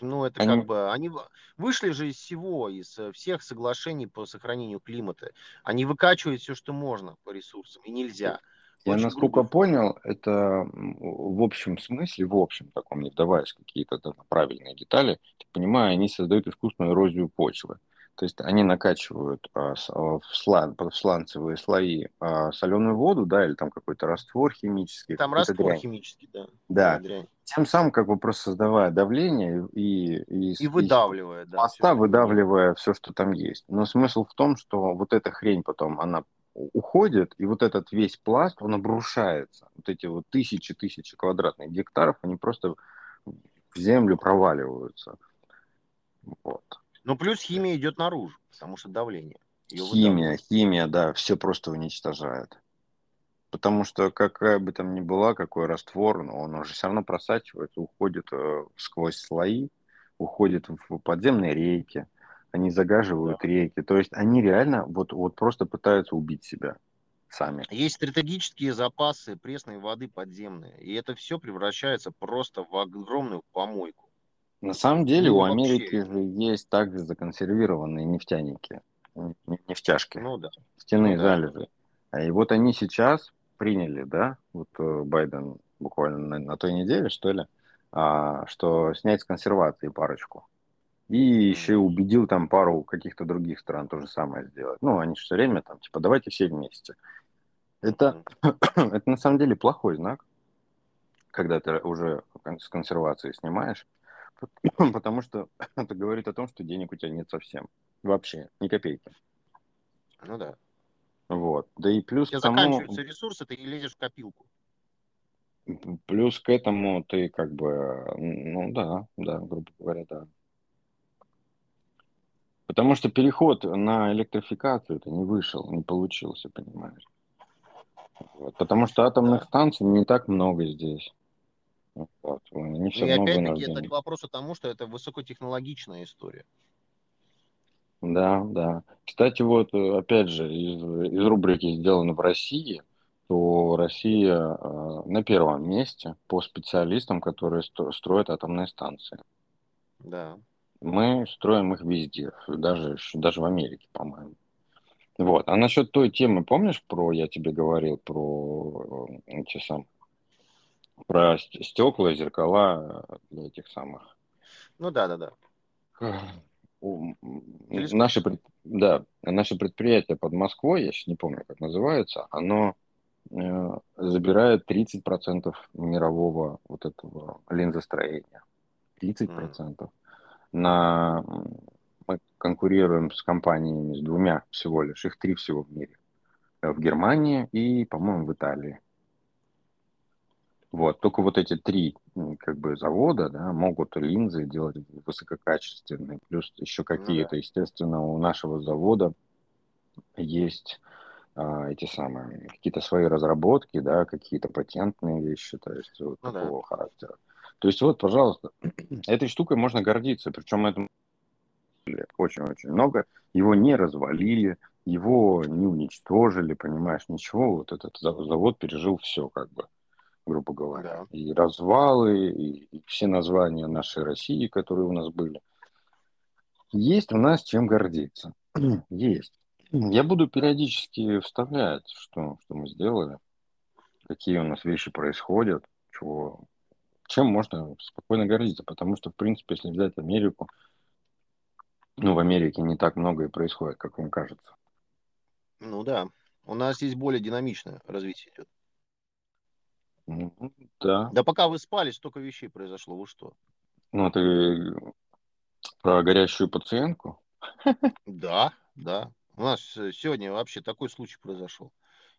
S2: ну это
S3: Они-
S2: как бы, они вышли же из всего, из э, всех соглашений по сохранению климата. Они выкачивают все, что можно по ресурсам, и нельзя.
S3: Я
S2: Очень
S3: насколько
S2: грубо.
S3: понял, это в общем смысле, в общем таком, не вдаваясь в какие-то правильные детали, так понимаю, они создают искусственную эрозию почвы. То есть они накачивают а, с- а, в, слан, в сланцевые слои а, соленую воду, да, или там какой-то раствор химический.
S2: Там раствор
S3: дрянь.
S2: химический, да.
S3: Да.
S2: дрянь.
S3: Тем самым как бы просто создавая давление и, и,
S2: И выдавливает, да.
S3: моста,
S2: что
S3: выдавливая все, что там есть. Но смысл в том, что вот эта хрень потом, она уходит, и вот этот весь пласт, он обрушается. Вот эти вот тысячи-тысячи квадратных гектаров, они просто в землю проваливаются. Вот.
S2: Ну, плюс химия идет наружу, потому что давление. Её
S3: Химия,
S2: выдавливает.
S3: химия, да, все просто уничтожает. Потому что какая бы там ни была, какой раствор, но он уже все равно просачивается, уходит э, сквозь слои, уходит в подземные реки, они загаживают реки. То есть они реально вот, вот просто пытаются убить себя сами.
S2: Есть стратегические запасы пресной воды подземные, и это все превращается просто в огромную помойку.
S3: На самом деле
S2: Ну,
S3: у
S2: вообще.
S3: Америки же есть также законсервированные нефтяники, нефтяшки,
S2: Ну да.
S3: стены
S2: ну да.
S3: залежи. А И вот они сейчас приняли, да, вот э, Байден буквально на, на той неделе, что ли, а, что снять с консервации парочку. И еще убедил там пару каких-то других стран то же самое сделать. Ну, они же все время там, типа, давайте все вместе. Это, *coughs* это на самом деле плохой знак, когда ты уже с консервации снимаешь, *coughs* потому что *coughs* это говорит о том, что денег у тебя нет совсем. Вообще, ни копейки.
S2: Ну да.
S3: Вот. Да и плюс
S2: тебя
S3: к тому,
S2: заканчиваются ресурсы, ты лезешь в копилку.
S3: плюс к этому ты как бы, ну да, да, грубо говоря, да. Потому что переход на электрификацию это не вышел, не получился, понимаешь. Вот. Потому что атомных станций не так много здесь. Вот. Они все
S2: Ну и
S3: равно
S2: опять-таки это к вопросу тому, что это высокотехнологичная история.
S3: Да, да. Кстати, вот э, опять же, из, из рубрики «Сделано в России», то Россия э, на первом месте по специалистам, которые сто- строят атомные станции.
S2: Да.
S3: Мы строим их везде, даже, даже в Америке, по-моему. Вот. А насчет той темы, помнишь, про я тебе говорил про э, эти самые, про ст- стекла, зеркала э, для этих самых
S2: Ну да, да, да.
S3: Пред- да, наше предприятие под Москвой, я сейчас не помню, как называется, оно э, забирает 30% мирового вот этого линзостроения. 30%. На, м, мы конкурируем с компаниями, с двумя всего лишь, их три всего в мире. Э, В Германии и, по-моему, в Италии. Вот, только вот эти три как бы завода, да, могут линзы делать высококачественные, плюс еще какие-то, естественно, у нашего завода есть а, эти самые какие-то свои разработки, да, какие-то патентные вещи, то есть вот
S2: Ну да.
S3: такого характера. То есть вот, пожалуйста, *clears throat* этой штукой можно гордиться, причем это очень-очень много, его не развалили, его не уничтожили, понимаешь, ничего, вот этот за- завод пережил все, как бы, грубо говоря.
S2: Да.
S3: И развалы, и, и все названия нашей России, которые у нас были. Есть у нас чем гордиться. *clears throat* Есть. Я буду периодически вставлять, что, что мы сделали, какие у нас вещи происходят, чего, чем можно спокойно гордиться. Потому что, в принципе, если взять Америку, Ну, в Америке не так много и происходит, как вам кажется.
S2: Ну да. У нас здесь более динамичное развитие идет.
S3: Да.
S2: Да пока вы спали, столько вещей произошло. Вы что?
S3: Ну, ты про горящую пациентку?
S2: Да, да. У нас э, сегодня вообще такой случай произошел.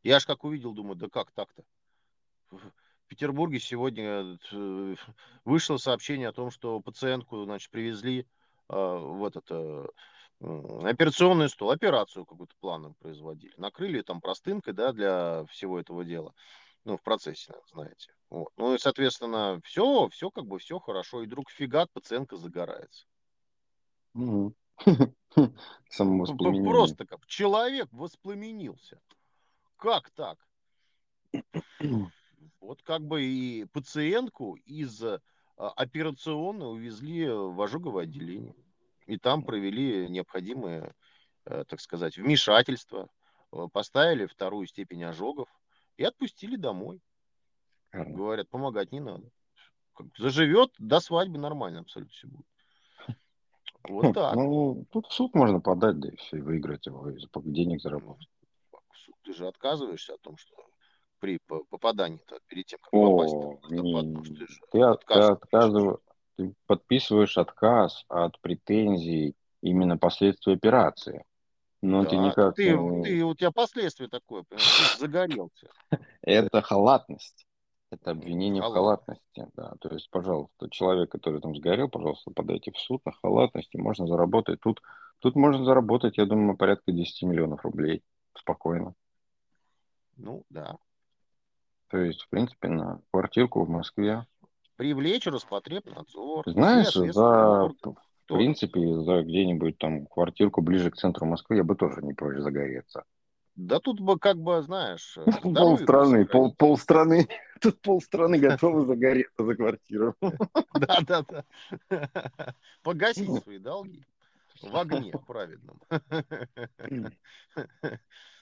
S2: Я аж как увидел, думаю, да как так-то? В Петербурге сегодня э, вышло сообщение о том, что пациентку, значит, привезли э, в этот э, операционный стол, операцию какую-то плановую производили. Накрыли там простынкой, да, для всего этого дела. Ну, в процессе, знаете. Вот. Ну и, соответственно, все, все как бы, все хорошо. И вдруг фигат, пациентка загорается.
S3: Угу. *laughs* Самовоспламенение.
S2: Просто как человек воспламенился. Как так? *clears throat* Вот как бы и пациентку из а, операционной увезли в ожоговое отделение. И там провели необходимые, э, так сказать, вмешательства, э, поставили вторую степень ожогов и отпустили домой. Говорят, помогать не надо. Заживет до свадьбы нормально абсолютно все будет. Вот так.
S3: Ну, тут в суд можно подать, да и все, и выиграть его, и денег заработать.
S2: Ты же отказываешься о том, что при попадании перед тем, как
S3: О,
S2: попасть
S3: не, ты, ты, отказываешь, ты подписываешь отказ от претензий именно последствий операции. Но
S2: да,
S3: ты никак...
S2: Ты, ты, у тебя последствия такое, ты *laughs* загорелся.
S3: Это халатность. Это обвинение Халат. в халатности, да. То есть, пожалуйста, человек, который там сгорел, пожалуйста, подайте в суд на халатности, можно заработать. Тут, тут можно заработать, я думаю, порядка 10 миллионов рублей. Спокойно.
S2: Ну, да.
S3: То есть, в принципе, на квартирку в Москве.
S2: Привлечь Роспотребнадзор.
S3: Знаешь, за, в принципе, за где-нибудь там квартирку ближе к центру Москвы я бы тоже не прочь загореться.
S2: Да тут бы как бы, знаешь...
S3: Э, *laughs* пол страны, пол, пол страны, *laughs* тут пол страны готовы загореться за квартиру. *laughs*
S2: Да, да, да. Погасить свои долги в огне праведном.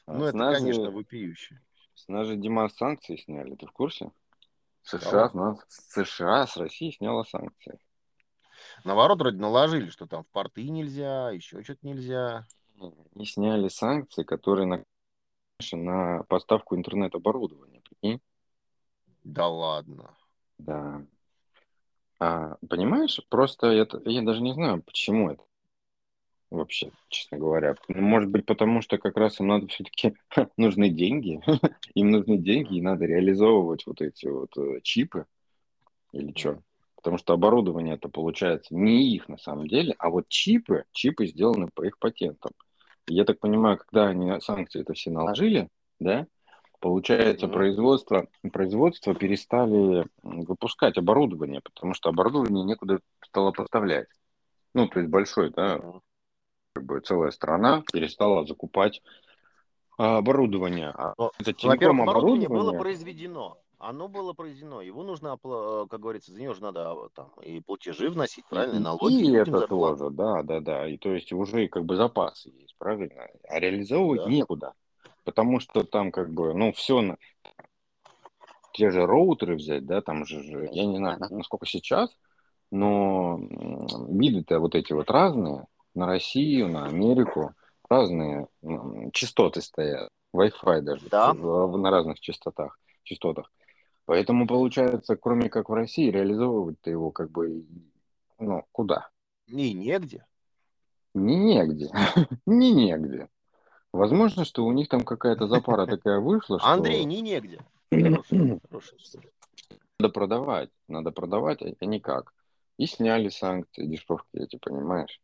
S2: А ну, это, конечно, вопиюще.
S3: С нас же, Дима, санкции сняли, ты в курсе? США, с нас, США с России сняла санкции.
S2: Наоборот, вроде наложили, что там в порты нельзя, еще что-то нельзя.
S3: Не сняли санкции, которые на на поставку интернет-оборудования, прикинь?
S2: Да ладно.
S3: Да. А, понимаешь, просто это, я даже не знаю, почему это вообще, честно говоря. Ну, может быть, потому что как раз им надо все-таки *laughs* нужны деньги. *laughs* им нужны деньги, и надо реализовывать вот эти вот э, чипы. Или что? Потому что оборудование это получается не их на самом деле, а вот чипы, чипы сделаны по их патентам. Я так понимаю, когда они санкции это все наложили, да, получается, mm-hmm. производство, производство перестали выпускать оборудование, потому что оборудование некуда стало поставлять. Ну, то есть большой, да, как бы целая страна перестала закупать а, оборудование. А
S2: это Во-первых, оборудование было произведено оно было произведено. Его нужно, э, как говорится, за него же надо а, там и платежи вносить, правильно, и налоги.
S3: И это зарплату. тоже, да, да, да. И то есть уже как бы запасы есть, правильно. А реализовывать да. некуда. Потому что там как бы, ну, все на... Те же роутеры взять, да, там же, я не знаю, насколько сейчас, но виды-то вот эти вот разные. На Россию, на Америку разные частоты стоят. Wi-Fi даже да. на разных частотах, частотах. Поэтому, получается, кроме как в России, реализовывать-то его как бы, ну, куда?
S2: Не негде.
S3: Не негде. *laughs* Не негде. Возможно, что у них там какая-то запара такая вышла, что...
S2: Андрей, не негде. *clears throat*
S3: Надо продавать. Надо продавать, а никак. И сняли санкции, дешевки эти, понимаешь?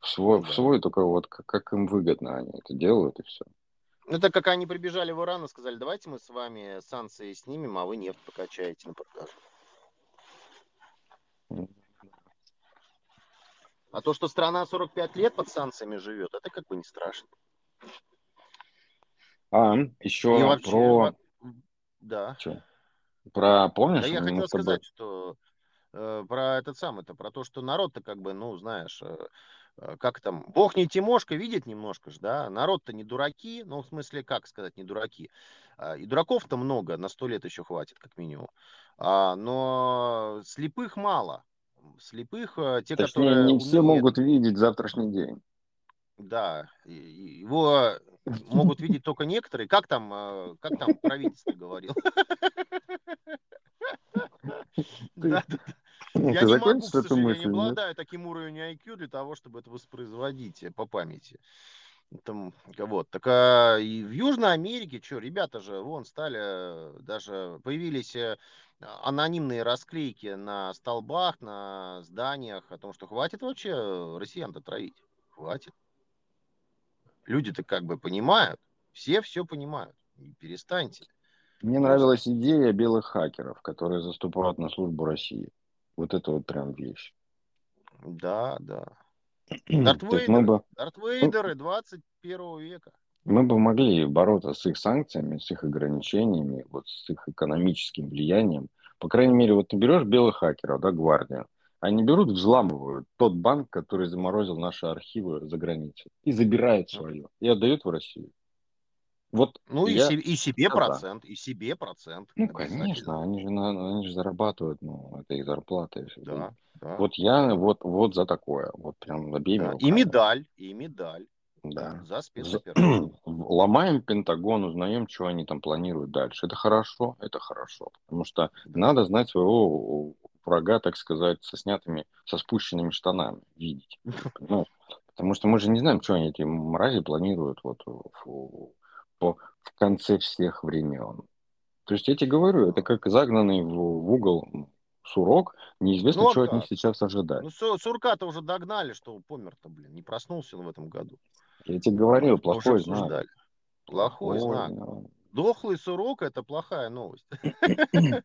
S3: В свой, в свой только вот как, как им выгодно они это делают, и все.
S2: Ну, это как они прибежали в Иран и сказали, давайте мы с вами санкции снимем, а вы нефть покачаете на продажу. А то, что страна 45 лет под санкциями живет, это как бы не страшно.
S3: А, еще и вообще, про...
S2: Да.
S3: Че? Про, помнишь? Да
S2: я хотел сказать, что э, про этот самый, это про то, что народ-то как бы, ну, знаешь, Э, как там, Бог не Тимошка видит немножко ж, да, народ-то не дураки, ну, в смысле, как сказать, не дураки, а, и дураков-то много, на сто лет еще хватит, как минимум, а, но слепых мало, слепых, э, те,
S3: Точнее,
S2: которые
S3: не все
S2: умеют-
S3: могут видеть завтрашний день.
S2: Да, его могут видеть только некоторые. Как там, э, как там правительство говорил? *laughs* Да, да, да. Я не могу, к сожалению,
S3: мысль?
S2: не
S3: нет?
S2: обладаю таким уровнем IQ для того, чтобы это воспроизводить э, по памяти. Там, вот. Так а, и в Южной Америке, что, ребята же, вон, стали, э, даже появились э, анонимные расклейки на столбах, на зданиях о том, что хватит вообще россиян-то троить. Хватит. Люди-то как бы понимают. Все все понимают. Не Перестаньте.
S3: Мне нравилась идея белых хакеров, которые заступают на службу России. Вот это вот прям вещь.
S2: Да, да. Дарт
S3: То есть мы бы,
S2: Дарт Вейдеры 21 века.
S3: мы бы могли бороться с их санкциями, с их ограничениями, вот с их экономическим влиянием. По крайней мере, вот ты берешь белых хакеров, да, гвардия, они берут, взламывают тот банк, который заморозил наши архивы за границей, и забирают свое, и отдают в Россию. Вот
S2: Ну и,
S3: я-
S2: и себе
S3: я за.
S2: процент, и себе процент.
S3: Ну, конечно, они же, они же зарабатывают, ну, это их зарплата. и.
S2: Да, да.
S3: Вот я вот, вот за такое, вот прям обеими
S2: Да. И медаль, и медаль
S3: Да.
S2: за спецоперацию. *clears throat*
S3: Ломаем Пентагон, узнаем, что они там планируют дальше. Это хорошо, это хорошо. Потому что
S2: Да.
S3: надо знать своего врага, так сказать, со снятыми, со спущенными штанами, видеть. Понимаешь? *laughs* Потому что мы же не знаем, что они эти мрази планируют вот в, конце всех времен. То есть я тебе говорю, это как загнанный в, в угол сурок, неизвестно,
S2: Ну,
S3: что от них сейчас ожидать.
S2: Ну, Су- Сурка-то уже догнали, что помер-то, блин, не проснулся он в этом году.
S3: Я тебе говорил, плохой знак.
S2: обсуждали. Плохой знак.
S3: знак.
S2: Дохлый сурок – это плохая новость. *coughs*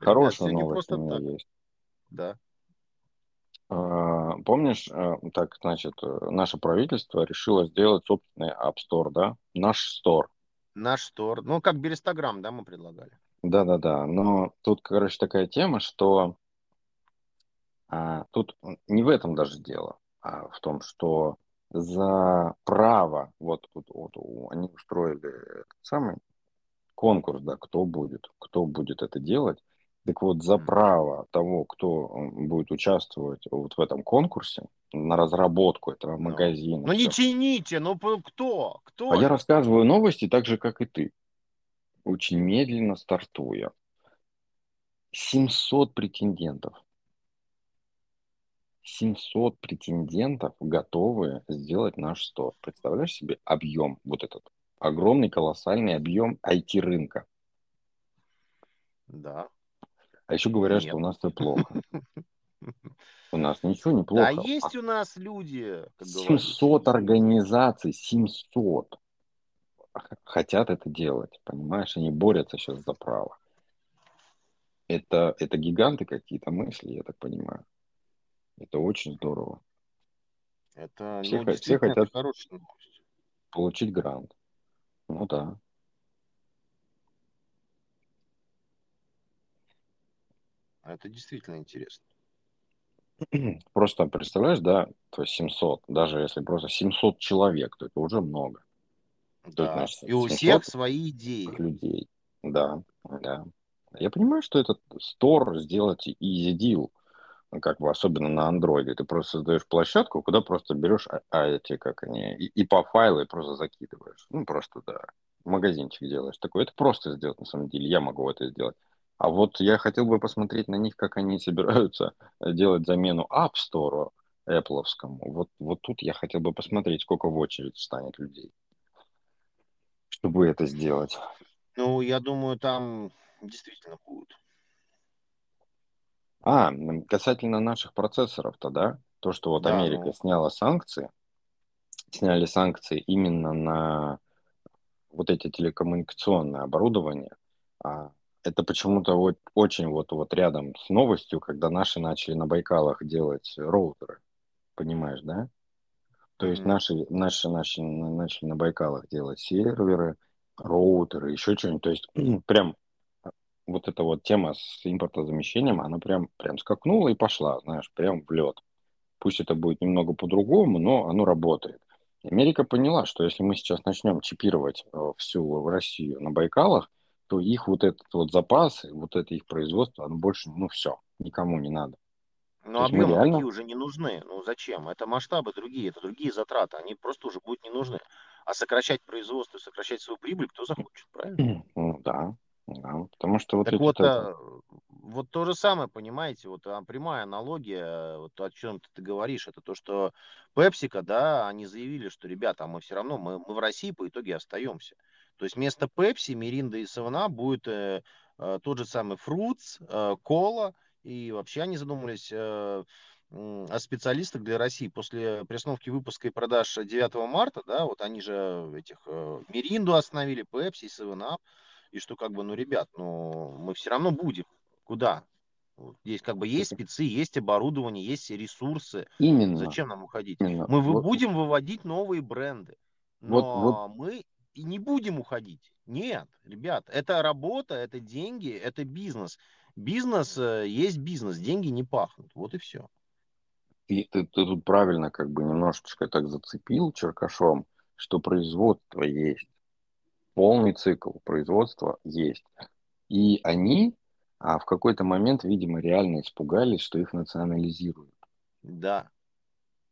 S3: Хорошая новость у меня есть.
S2: Да.
S3: А, Помнишь, а, так, значит, э, наше правительство решило сделать собственный App Store, да? Наш Store.
S2: Наш стор. Ну, как Берестаграм, да, мы предлагали.
S3: Да-да-да. Но тут, короче, такая тема, что а, тут не в этом даже дело, а в том, что за право, вот, вот, вот они устроили этот самый конкурс, да, кто будет, кто будет это делать. Так вот, за право того, кто будет участвовать вот в этом конкурсе, на разработку этого магазина.
S2: Ну, не тяните, ну, кто? Кто?
S3: А я рассказываю новости так же, как и ты. Очень медленно стартуя. 700 претендентов. 700 претендентов готовы сделать наш стор. Представляешь себе объем вот этот? Огромный, колоссальный объем IT-рынка.
S2: Да.
S3: А еще говорят,
S2: Нет.
S3: что у нас все плохо. *laughs* У нас ничего не
S2: Да,
S3: плохо.
S2: есть у нас люди, как
S3: 700
S2: говорится.
S3: организаций, 700 х- хотят это делать, понимаешь? Они борются сейчас за право. Это, это гиганты какие-то мысли, я так понимаю. Это очень здорово.
S2: Это,
S3: Все
S2: ну,
S3: все хотят-
S2: хорошая новость.
S3: Получить грант. Ну да.
S2: Это действительно интересно. *clears throat*
S3: Просто представляешь, да, то есть 700, даже если просто 700 человек, то это уже много
S2: Да.
S3: значит,
S2: И у
S3: 700
S2: всех свои идеи.
S3: людей. Да, да. Я понимаю, что этот стор сделать easy deal, как бы особенно на андроиде. Ты просто создаешь площадку, куда просто берешь а, а эти, как они, и, и по файлы просто закидываешь. Ну, просто, да, магазинчик делаешь. Такой, это просто сделать, на самом деле. Я могу это сделать. А вот я хотел бы посмотреть на них, как они *laughs* собираются делать замену App Store Apple. Вот, вот тут я хотел бы посмотреть, сколько в очередь встанет людей, чтобы это сделать.
S2: Ну, я думаю, там действительно будут.
S3: А, касательно наших процессоров-то, да? То, что вот
S2: Да,
S3: Америка
S2: ну.
S3: сняла санкции, сняли санкции именно на вот эти телекоммуникационное оборудование, а, это почему-то вот очень вот, вот рядом с новостью, когда наши начали на Байкалах делать роутеры, понимаешь, да? То есть наши, наши, наши начали на Байкалах делать серверы, роутеры, еще что-нибудь. То есть прям вот эта вот тема с импортозамещением, она прям, прям скакнула и пошла, знаешь, прям в лед. Пусть это будет немного по-другому, но оно работает. Америка поняла, что если мы сейчас начнем чипировать э, всю Россию на Байкалах, то их вот этот вот запас, вот это их производство, оно больше, ну все, никому не надо.
S2: Но
S3: То
S2: объемы
S3: реально-
S2: такие уже не нужны. Ну зачем? Это масштабы другие, это другие затраты. Они просто уже будут не нужны. А сокращать производство, сокращать свою прибыль, кто захочет, правильно?
S3: Ну да, да, потому что вот
S2: Так
S3: эти
S2: вот,
S3: это-
S2: а, вот то же самое, понимаете, вот а, прямая аналогия, вот о чем ты, говоришь, это то, что Пепсика, да, они заявили, что, ребята, а мы все равно, мы, мы в России по итоге остаемся. То есть вместо Пепси, Миринда и Савана будет э, э, тот же самый Фрутс, э, Кола, и вообще они задумались э, о специалистах для России. После приостановки выпуска и продаж 9 марта, да, вот они же этих э, Миринду остановили, Пепси, Севен и что как бы, ну, ребят, ну, мы все равно будем. Куда? Вот Здесь как бы есть спецы, есть оборудование, есть ресурсы.
S3: именно.
S2: Зачем нам уходить?
S3: именно.
S2: Мы
S3: Вот-
S2: будем выводить новые бренды.
S3: Вот-
S2: Но мы и не будем уходить. Нет, ребят, это работа, это деньги, это бизнес. Бизнес э, есть бизнес, деньги не пахнут. Вот и все.
S3: И ты, ты тут правильно как бы немножечко так зацепил черкашом, что производство есть. Полный цикл производства есть. И они а, в какой-то момент, видимо, реально испугались, что их национализируют.
S2: Да.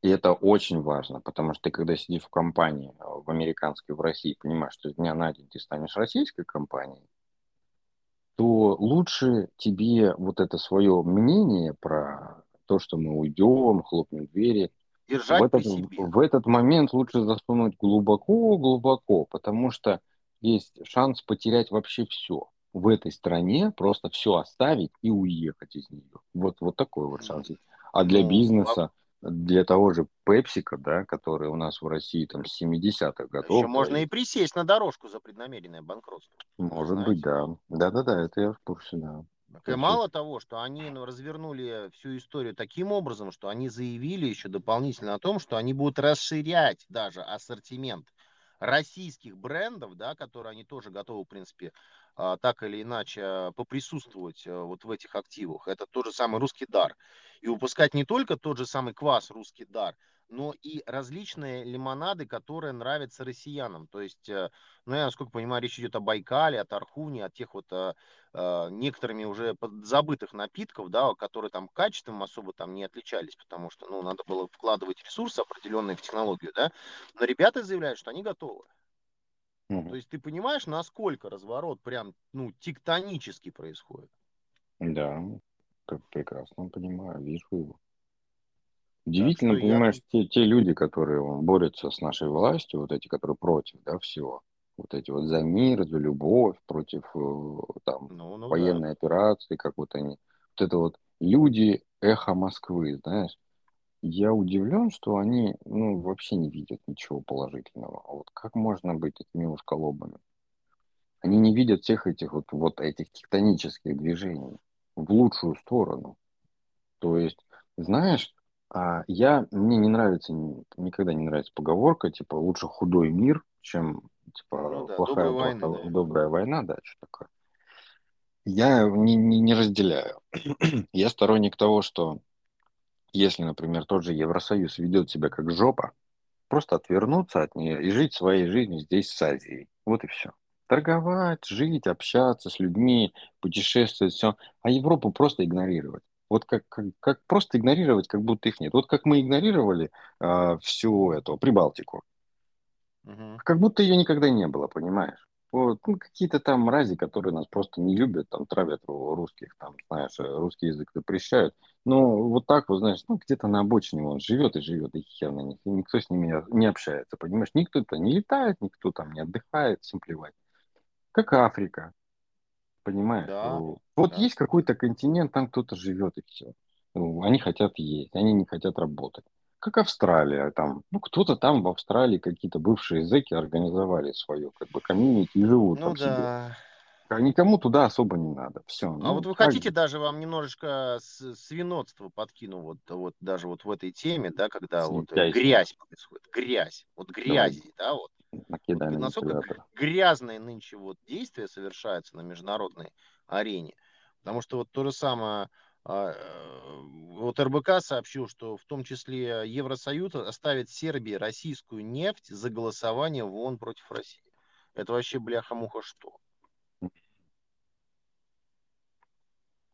S3: И это очень важно, потому что ты, когда сидишь в компании, а, в американской, в России, понимаешь, что с дня на день ты станешь российской компанией, то лучше тебе вот это свое мнение про то, что мы уйдем, хлопнем двери,
S2: Держать
S3: в этот, в этот момент лучше засунуть глубоко-глубоко, потому что есть шанс потерять вообще все. В этой стране просто все оставить и уехать из нее. Вот, вот такой вот шанс. А для
S2: Ну,
S3: бизнеса, для того же Пепсика, да, который у нас в России там с 70-х годов.
S2: Еще можно и присесть на дорожку за преднамеренное банкротство.
S3: Может
S2: знаете.
S3: быть, да. Да-да-да, это я в курсе, да.
S2: Так и мало того, что они ну, развернули всю историю таким образом, что они заявили еще дополнительно о том, что они будут расширять даже ассортимент российских брендов, да, которые они тоже готовы, в принципе, так или иначе а, поприсутствовать а, вот в этих активах. Это тот же самый русский дар. И выпускать не только тот же самый квас русский дар, но и различные лимонады, которые нравятся россиянам. То есть, э, ну, я, насколько понимаю, речь идет о Байкале, о Тархуне, о тех вот э, э, некоторыми уже забытых напитков, да, которые там качеством особо там не отличались, потому что, ну, надо было вкладывать ресурсы определенные в технологию, да. Но ребята заявляют, что они готовы.
S3: Мгм.
S2: То есть ты понимаешь, насколько разворот прям, ну, тектонически происходит.
S3: Да, как прекрасно понимаю, вижу его. Удивительно,
S2: я-
S3: понимаешь, те, те люди, которые борются с нашей властью, вот эти, которые против, да, всего, вот эти вот за мир, за любовь, против э, там
S2: Ну, ну да.
S3: военной операции, как вот они, вот это вот люди эхо Москвы, знаешь, я удивлен, что они, ну, вообще не видят ничего положительного. А Вот как можно быть такими узколобами? Они не видят всех этих вот, вот этих тектонических движений в лучшую сторону. То есть, знаешь, а, я, мне не нравится, ни- никогда не нравится поговорка, типа, лучше худой мир, чем, типа,
S2: Ну да,
S3: плохая,
S2: добрая война,
S3: плохая-
S2: да.
S3: добрая война, да, что такое. Я не, не, не разделяю. *clears throat* Я сторонник того, что если, например, тот же Евросоюз ведет себя как жопа, просто отвернуться от нее и жить своей жизнью здесь, с Азией. Вот и все. Торговать, жить, общаться с людьми, путешествовать, все. А Европу просто игнорировать. Вот как, как, как просто игнорировать, как будто их нет. Вот как мы игнорировали э, всю эту Прибалтику.
S2: Мгм.
S3: Как будто ее никогда не было, понимаешь? Вот, ну, какие-то там мрази, которые нас просто не любят, там травят русских, там, знаешь, э, русский язык запрещают. Ну, вот так вот, знаешь, ну, где-то на обочине он живет и живет, и хер на них. И никто с ними не общается, понимаешь? Никто-то не летает, никто там не отдыхает, всем плевать. Как Африка, понимаешь?
S2: Да,
S3: Вот Вот
S2: да.
S3: есть какой-то континент, там кто-то живет, и все. Они хотят есть, они не хотят работать. Как Австралия, там, ну, кто-то там в Австралии, какие-то бывшие зэки организовали свое, как бы, комьюнити и живут
S2: Ну
S3: там себе.
S2: да.
S3: А никому туда особо не надо. Все.
S2: А вот вы хотите даже вам немножечко с- свинотства подкину вот, вот даже вот в этой теме, да, когда вот э, грязь происходит, грязь, вот грязи, да, вот
S3: накидай
S2: вот
S3: на
S2: насколько грязные нынче вот действия совершаются на международной арене, потому что вот то же самое, вот РБК сообщил, что в том числе Евросоюз оставит Сербии российскую нефть за голосование в ООН против России. Это вообще бляха-муха что?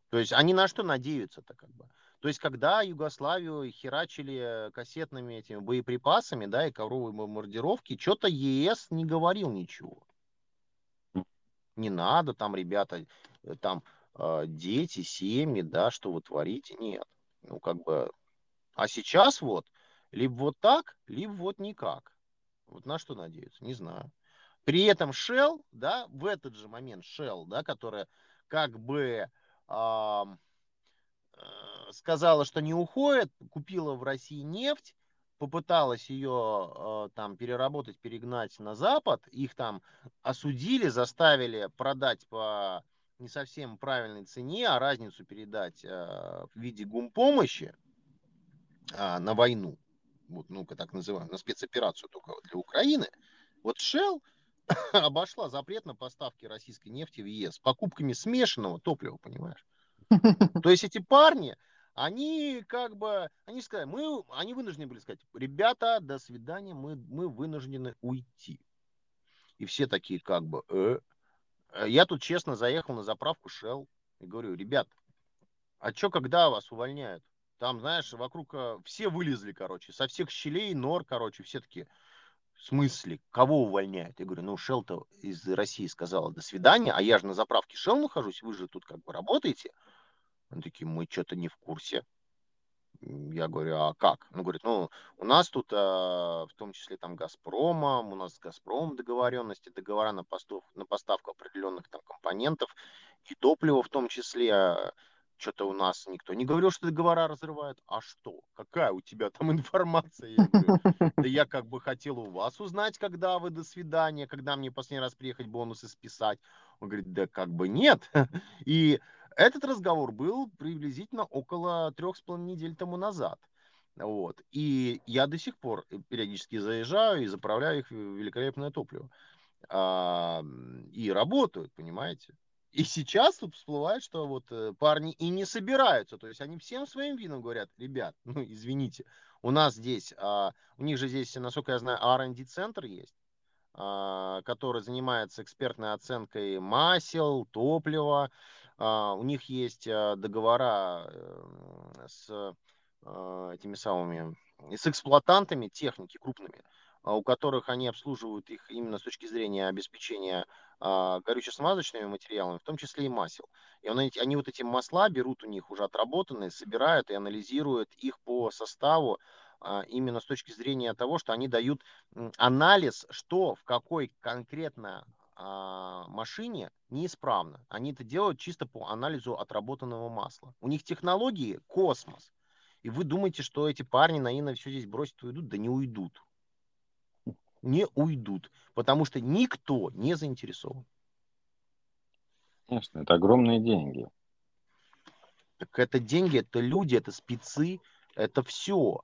S2: То есть они на что надеются-то как бы? То есть, когда Югославию херачили кассетными этими боеприпасами, да, и ковровые бомбардировки, что-то ЕС не говорил ничего. Не надо там, ребята, э, там э, дети, семьи, да, что вы творите, нет. Ну, как бы, а сейчас вот, либо вот так, либо вот никак. Вот на что надеются, не знаю. При этом Shell, да, в этот же момент Shell, да, которая как бы э, сказала, что не уходит, купила в России нефть, попыталась ее э, там переработать, перегнать на Запад, их там осудили, заставили продать по не совсем правильной цене, а разницу передать э, в виде гумпомощи э, на войну, вот, ну-ка так называем, на спецоперацию только для Украины. Вот Shell *coughs* обошла запрет на поставки российской нефти в ЕС покупками смешанного топлива, понимаешь? *laughs* То есть эти парни, они как бы, они сказали, мы, они вынуждены были сказать, ребята, до свидания, мы, мы вынуждены уйти. И все такие как бы, э. Я тут честно заехал на заправку Shell и говорю, ребят, а что, когда вас увольняют? Там, знаешь, вокруг э, все вылезли, короче, со всех щелей, нор, короче, все такие, в смысле, кого увольняют? Я говорю, ну, Шелл-то из России сказала до свидания, а я же на заправке Шелл нахожусь, вы же тут как бы работаете. Они такие, мы что-то не в курсе. Я говорю, а как? Он говорит, ну, у нас тут, а, в том числе там Газпромом, у нас с Газпромом договоренности, договора на, постав, на поставку определенных там компонентов и топлива в том числе. А, что-то у нас никто не говорил, что договора разрывают. А что? Какая у тебя там *laughs* информация? Я говорю, да я как бы хотел у вас узнать, когда вы до свидания, когда мне последний раз приехать бонусы списать. Он говорит, да как бы нет. *laughs* И этот разговор был приблизительно около трех с половиной недель тому назад. Вот. И я до сих пор периодически заезжаю и заправляю их в великолепное топливо. А, и работают, понимаете? И сейчас тут всплывает, что вот э, парни и не собираются. То есть они всем своим видом говорят, ребят, *laughs* ну извините, у нас здесь, а, у них же здесь, насколько я знаю, R&D центр есть, а, который занимается экспертной оценкой масел, топлива. А, у них есть а, договора а, с а, этими самыми, с эксплуатантами техники крупными, у которых они обслуживают их именно с точки зрения обеспечения а, горюче-смазочными материалами, в том числе и масел. И он, они вот эти масла берут у них уже отработанные, собирают и анализируют их по составу именно с точки зрения того, что они дают анализ, что в какой конкретно машине неисправно. Они это делают чисто по анализу отработанного масла. У них технологии космос. И вы думаете, что эти парни наивно все здесь бросят и уйдут? Да не уйдут не уйдут, потому что никто не заинтересован.
S3: Конечно, это огромные деньги.
S2: Так это деньги, это люди, это спецы, это все.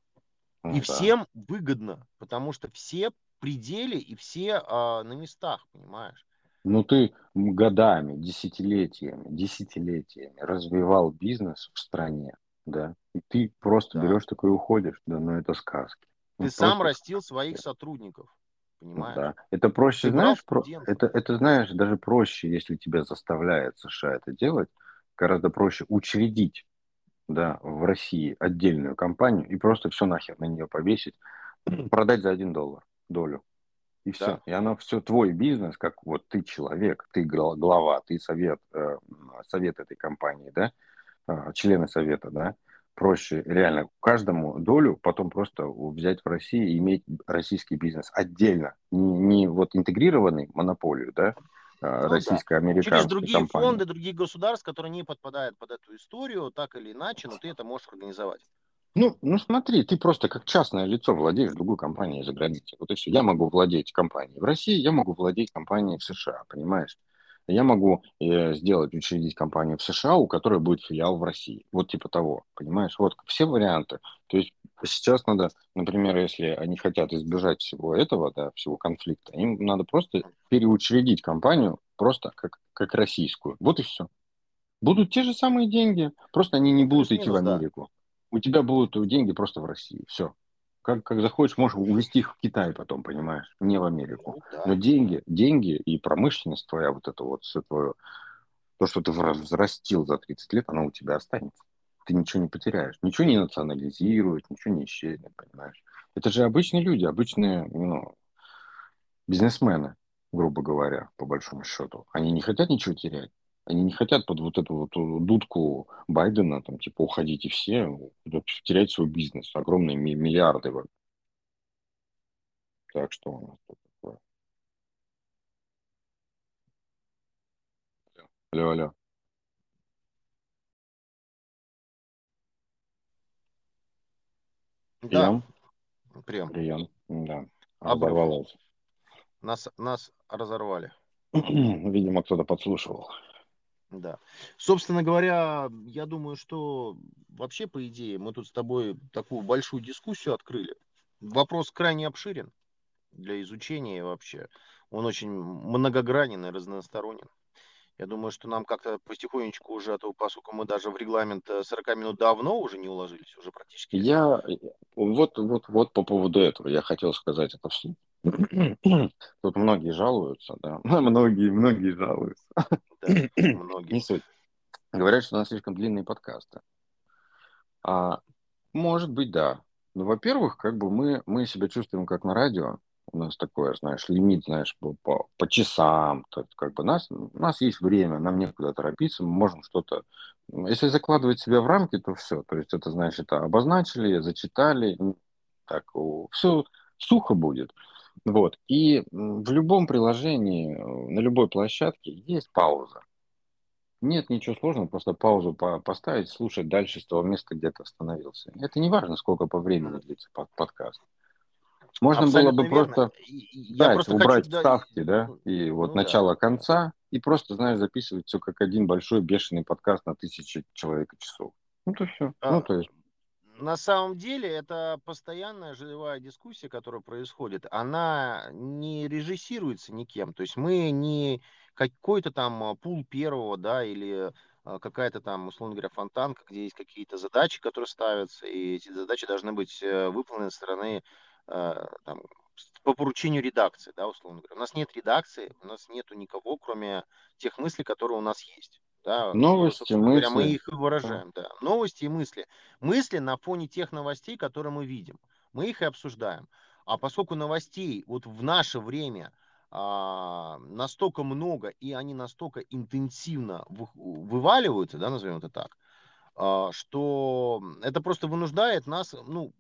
S3: Ну,
S2: и
S3: да.
S2: всем выгодно, потому что все пределе и все а, на местах, понимаешь?
S3: Ну, ты годами, десятилетиями, десятилетиями развивал бизнес в стране, да, и ты просто
S2: Да.
S3: берешь такой и уходишь, да, ну это сказки. Ну,
S2: Ты сам
S3: просто
S2: растил своих сотрудников,
S3: Ну
S2: понимаешь?
S3: Да. Это проще,
S2: Ты
S3: знаешь, про... это, это, знаешь, даже проще, если тебя заставляет США это делать, гораздо проще учредить, да, в России отдельную компанию и просто все нахер на нее повесить, *clears throat* продать за один доллар долю. И все.
S2: Да.
S3: И оно все твой бизнес, как вот ты человек, ты гла- глава, ты совет, э, совет этой компании, да, э, члены совета, да, проще реально каждому долю потом просто взять в России и иметь российский бизнес отдельно, не, не вот интегрированный монополию, да, э,
S2: Ну да.
S3: российско-американской
S2: Через другие
S3: компании.
S2: фонды, других государств, которые не подпадают под эту историю, так или иначе, но ты это можешь организовать.
S3: Ну, ну смотри, ты просто как частное лицо владеешь другой компанией за границей. Вот и все. Я могу владеть компанией в России, я могу владеть компанией в США, понимаешь? Я могу э, сделать, учредить компанию в США, у которой будет филиал в России. Вот типа того, понимаешь? Вот все варианты. То есть сейчас надо, например, если они хотят избежать всего этого, да, всего конфликта, им надо просто переучредить компанию просто как, как российскую. Вот и все. Будут те же самые деньги, просто они не будут идти в
S2: Плюс-минус, да.
S3: У тебя будут деньги просто в России. Все. Как, как захочешь, можешь увезти их в Китай потом, понимаешь, не в Америку.
S2: Ну, да.
S3: Но деньги, деньги и промышленность твоя, вот это вот, все твое, то, что ты взрастил за 30 лет, оно у тебя останется. ты ничего не потеряешь. Ничего не национализируют, ничего не исчезнет, понимаешь? Это же обычные люди, обычные ну, бизнесмены, грубо говоря, по большому счету. Они не хотят ничего терять. Они не хотят под вот эту вот дудку Байдена, там, типа, уходите все, терять свой бизнес, огромные миллиарды. Так что у нас тут такое. Алло, алло.
S2: Да,
S3: Прием. Прием, да.
S2: Оборвалось. Нас, нас разорвали. *clears throat*
S3: Видимо, кто-то подслушивал.
S2: Да. Собственно говоря, я думаю, что вообще, по идее, мы тут с тобой такую большую дискуссию открыли. Вопрос крайне обширен для изучения вообще. Он очень многогранен и разносторонен. Я думаю, что нам как-то потихонечку уже, а то, поскольку мы даже в регламент 40 э, минут давно уже не уложились, уже практически.
S3: Я вот, вот, вот по поводу этого я хотел сказать это вслух. *clears throat* Тут многие жалуются, да. *laughs* Многие, многие жалуются. Многие. Говорят, что у нас слишком длинные подкасты. А, может быть, да. Но, ну, во-первых, как бы мы, мы себя чувствуем как на радио, у нас такое, знаешь, лимит, знаешь, по, по, по часам, то, как бы нас, у нас есть время, нам некуда торопиться, мы можем что-то, если закладывать себя в рамки, то все, то есть это, значит, обозначили, зачитали, так, все сухо будет. Вот. И в любом приложении, на любой площадке есть пауза. Нет ничего сложного, просто паузу по поставить, слушать дальше с того места, где ты остановился. Это не важно, сколько по времени длится под подкаст. Можно Абсолютно было бы верно. просто, я просто убрать хочу, вставки, да, ну, и вот ну, начало да. конца, и просто, знаешь, записывать все как один большой бешеный подкаст на тысячи человек часов. Ну, то все. А, ну, то есть.
S2: На самом деле, это постоянная живая дискуссия, которая происходит. Она не режиссируется никем. То есть мы не какой-то там а, пул первого, да, или а, какая-то там, условно говоря, фонтанка, где есть какие-то задачи, которые ставятся, и эти задачи должны быть э, выполнены со стороны Э, там, по поручению редакции, да, условно говоря. У нас нет редакции, у нас нету никого, кроме тех мыслей, которые у нас есть. Да,
S3: Новости, мысли. Говоря,
S2: мы их выражаем, да. Новости и мысли. Мысли на фоне тех новостей, которые мы видим. Мы их и обсуждаем. А поскольку новостей вот в наше время а, настолько много, и они настолько интенсивно вы, вываливаются, да, назовем это так, а, что это просто вынуждает нас, ну,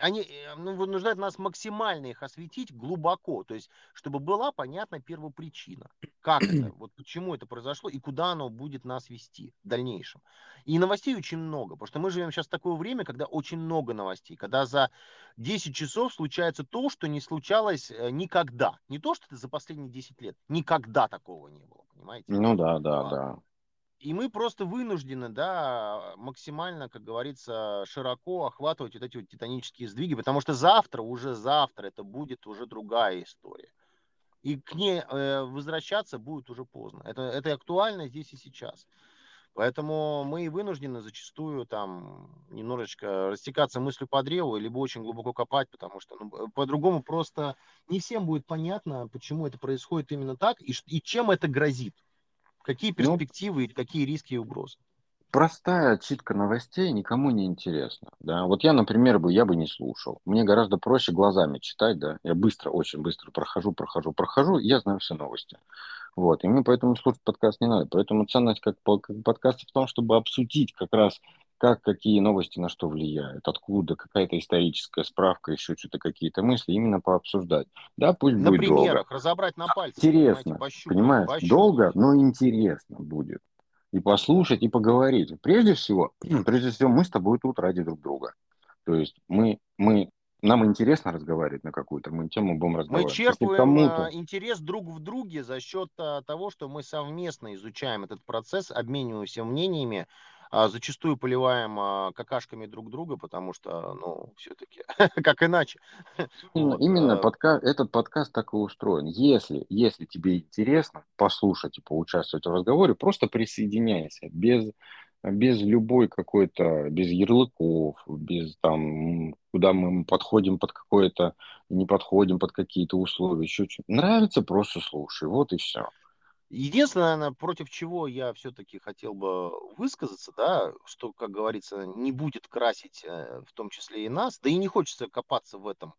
S2: они э, ну, вынуждают нас максимально их осветить глубоко, то есть, чтобы была понятна первопричина, как это, вот почему это произошло и куда оно будет нас вести в дальнейшем. И новостей очень много, потому что мы живем сейчас в такое время, когда очень много новостей, когда за 10 часов случается то, что не случалось э, никогда. Не то, что это за последние 10 лет, никогда такого не было, понимаете?
S3: Ну да, да, да.
S2: И мы просто вынуждены, да, максимально, как говорится, широко охватывать вот эти вот титанические сдвиги, потому что завтра, уже завтра, это будет уже другая история. И к ней э, возвращаться будет уже поздно. Это, это актуально здесь и сейчас. Поэтому мы и вынуждены зачастую там немножечко растекаться мыслью по древу, либо очень глубоко копать, потому что ну, по-другому просто не всем будет понятно, почему это происходит именно так и, и чем это грозит. Какие ну, перспективы, ну, какие риски и угрозы?
S3: Простая отчитка новостей никому не интересна. Да? Вот я, например, бы, я бы не слушал. Мне гораздо проще глазами читать, да. Я быстро, очень быстро прохожу, прохожу, прохожу, и я знаю все новости. Вот. И мне поэтому слушать подкаст не надо. Поэтому ценность как, как подкаста в том, чтобы обсудить как раз как, какие новости на что влияют, откуда, какая-то историческая справка, еще что-то, какие-то мысли, именно пообсуждать. Да, пусть на будет примерах, долго.
S2: разобрать на пальцах.
S3: Интересно, пощупать, понимаешь, пощупать. долго, но интересно будет. И послушать, и поговорить. Прежде всего, *clears throat* прежде всего, мы с тобой тут ради друг друга. То есть мы, мы нам интересно разговаривать на какую-то мы тему, будем разговаривать.
S2: Мы черпаем а, интерес друг в друге за счет а, того, что мы совместно изучаем этот процесс, обмениваемся мнениями, зачастую поливаем а, какашками друг друга, потому что, ну, все-таки, *laughs* как иначе.
S3: Именно, вот, именно а... подка... этот подкаст так и устроен. Если, если тебе интересно послушать и поучаствовать в разговоре, просто присоединяйся, без, без любой какой-то, без ярлыков, без там, куда мы подходим под какое-то, не подходим под какие-то условия, еще что-то. Нравится, просто слушай, вот и все.
S2: Единственное, наверное, против чего я все-таки хотел бы высказаться, да, что, как говорится, не будет красить э, в том числе и нас, да и не хочется копаться в этом.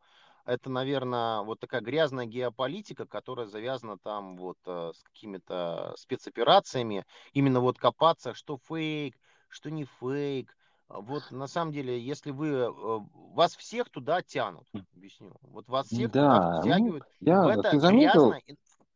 S2: Это, наверное, вот такая грязная геополитика, которая завязана там вот э, с какими-то спецоперациями. Именно вот копаться, что фейк, что не фейк. Вот на самом деле, если вы э, вас всех туда тянут, объясню, вот вас всех туда
S3: Да, ну,
S2: втягивают в
S3: я,
S2: это
S3: ты заметил,
S2: грязно.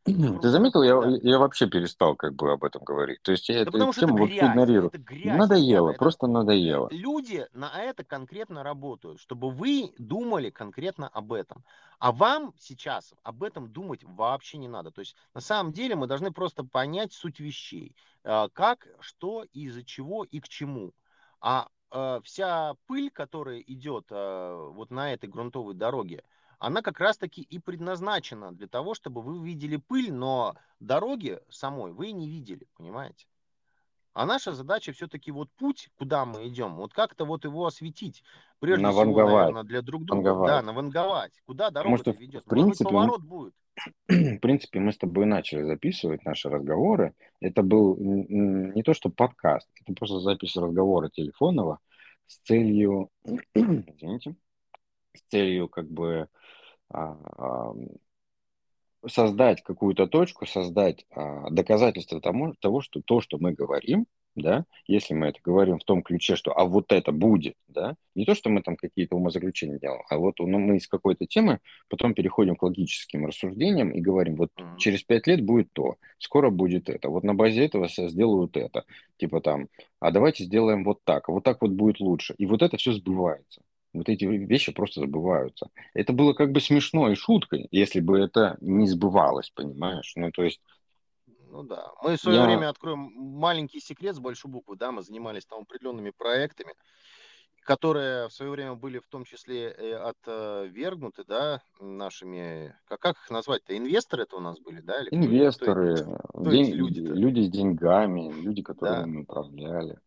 S3: Ты заметил, я,
S2: да.
S3: я вообще перестал как бы об этом говорить. То есть я
S2: Да
S3: эту тему вообще игнорирую.
S2: это грязь,
S3: Надоело,
S2: это
S3: просто надоело.
S2: люди на это конкретно работают, чтобы вы думали конкретно об этом. А вам сейчас об этом думать вообще не надо. То есть на самом деле мы должны просто понять суть вещей. Э, Как, что, из-за чего и к чему. А э, вся пыль, которая идет э, вот на этой грунтовой дороге, она как раз-таки и предназначена для того, чтобы вы видели пыль, но дороги самой вы не видели, понимаете? А наша задача все-таки вот путь, куда мы идем, вот как-то вот его осветить. Прежде всего,
S3: Наванговать,
S2: наверное, для друг друга. Да,
S3: ванговать.
S2: наванговать. Куда
S3: Потому
S2: дорога
S3: что, в
S2: ведет?
S3: в
S2: быть,
S3: принципе, м-
S2: поворот будет. *clears throat*
S3: в принципе, мы с тобой начали записывать наши разговоры. Это был не то, что подкаст, это просто запись разговора телефонного с целью, *clears throat* извините, с целью как бы создать какую-то точку, создать а, доказательство тому, того, что то, что мы говорим, да, если мы это говорим в том ключе, что а вот это будет, да, не то, что мы там какие-то умозаключения делаем, а вот ну, мы из какой-то темы потом переходим к логическим рассуждениям и говорим, вот через пять лет будет то, скоро будет это, вот на базе этого сделают это, типа там, а давайте сделаем вот так, а вот так вот будет лучше, и вот это все сбывается. Вот эти вещи просто забываются. Это было как бы смешно и шуткой, если бы это не сбывалось, понимаешь? Ну, то есть
S2: Ну да. Мы в свое
S3: я...
S2: время откроем маленький секрет с большой буквы, да, мы занимались там определенными проектами, которые в свое время были в том числе э, отвергнуты, да, нашими, как, как их назвать-то, инвесторы это у нас были, да, или кто, кто,
S3: Инвесторы,
S2: кто эти
S3: день-
S2: люди-то?
S3: люди с деньгами, люди,
S2: Да.
S3: которыми мы управляли,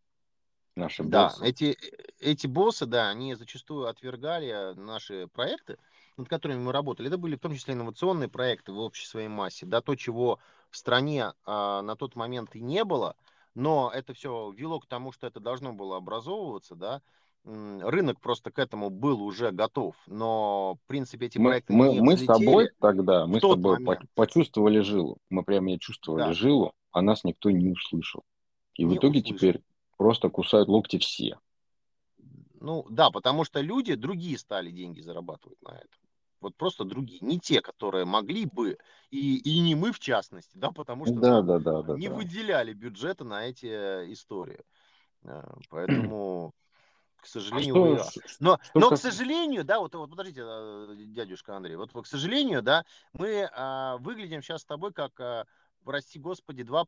S3: наши
S2: Да,
S3: боссы.
S2: эти, эти боссы, да, они зачастую отвергали наши проекты, над которыми мы работали. Это были в том числе инновационные проекты в общей своей массе, да, то, чего в стране а, на тот момент и не было, но это все вело к тому, что это должно было образовываться, да. Рынок просто к этому был уже готов, но, в принципе, эти
S3: Мы,
S2: проекты
S3: мы,
S2: не
S3: мы с тобой тогда,
S2: в
S3: мы с тобой
S2: момент.
S3: почувствовали жилу. Мы прям я чувствовали
S2: Да,
S3: жилу, а нас никто не услышал. И в
S2: не
S3: итоге
S2: услышал.
S3: теперь просто кусают локти все.
S2: Ну да, потому что люди другие стали деньги зарабатывать на этом. Вот просто другие, не те, которые могли бы, и, и не мы в частности, да, потому что
S3: Да, да, да, да,
S2: не
S3: да.
S2: выделяли бюджета на эти э, истории. Э, Поэтому, к
S3: А
S2: сожалению,
S3: что, ш- ш-
S2: но,
S3: что
S2: но к
S3: касается...
S2: сожалению, да, вот, вот подождите, э, дядюшка Андрей, вот к сожалению, да, мы а, выглядим сейчас с тобой как, а, прости господи, два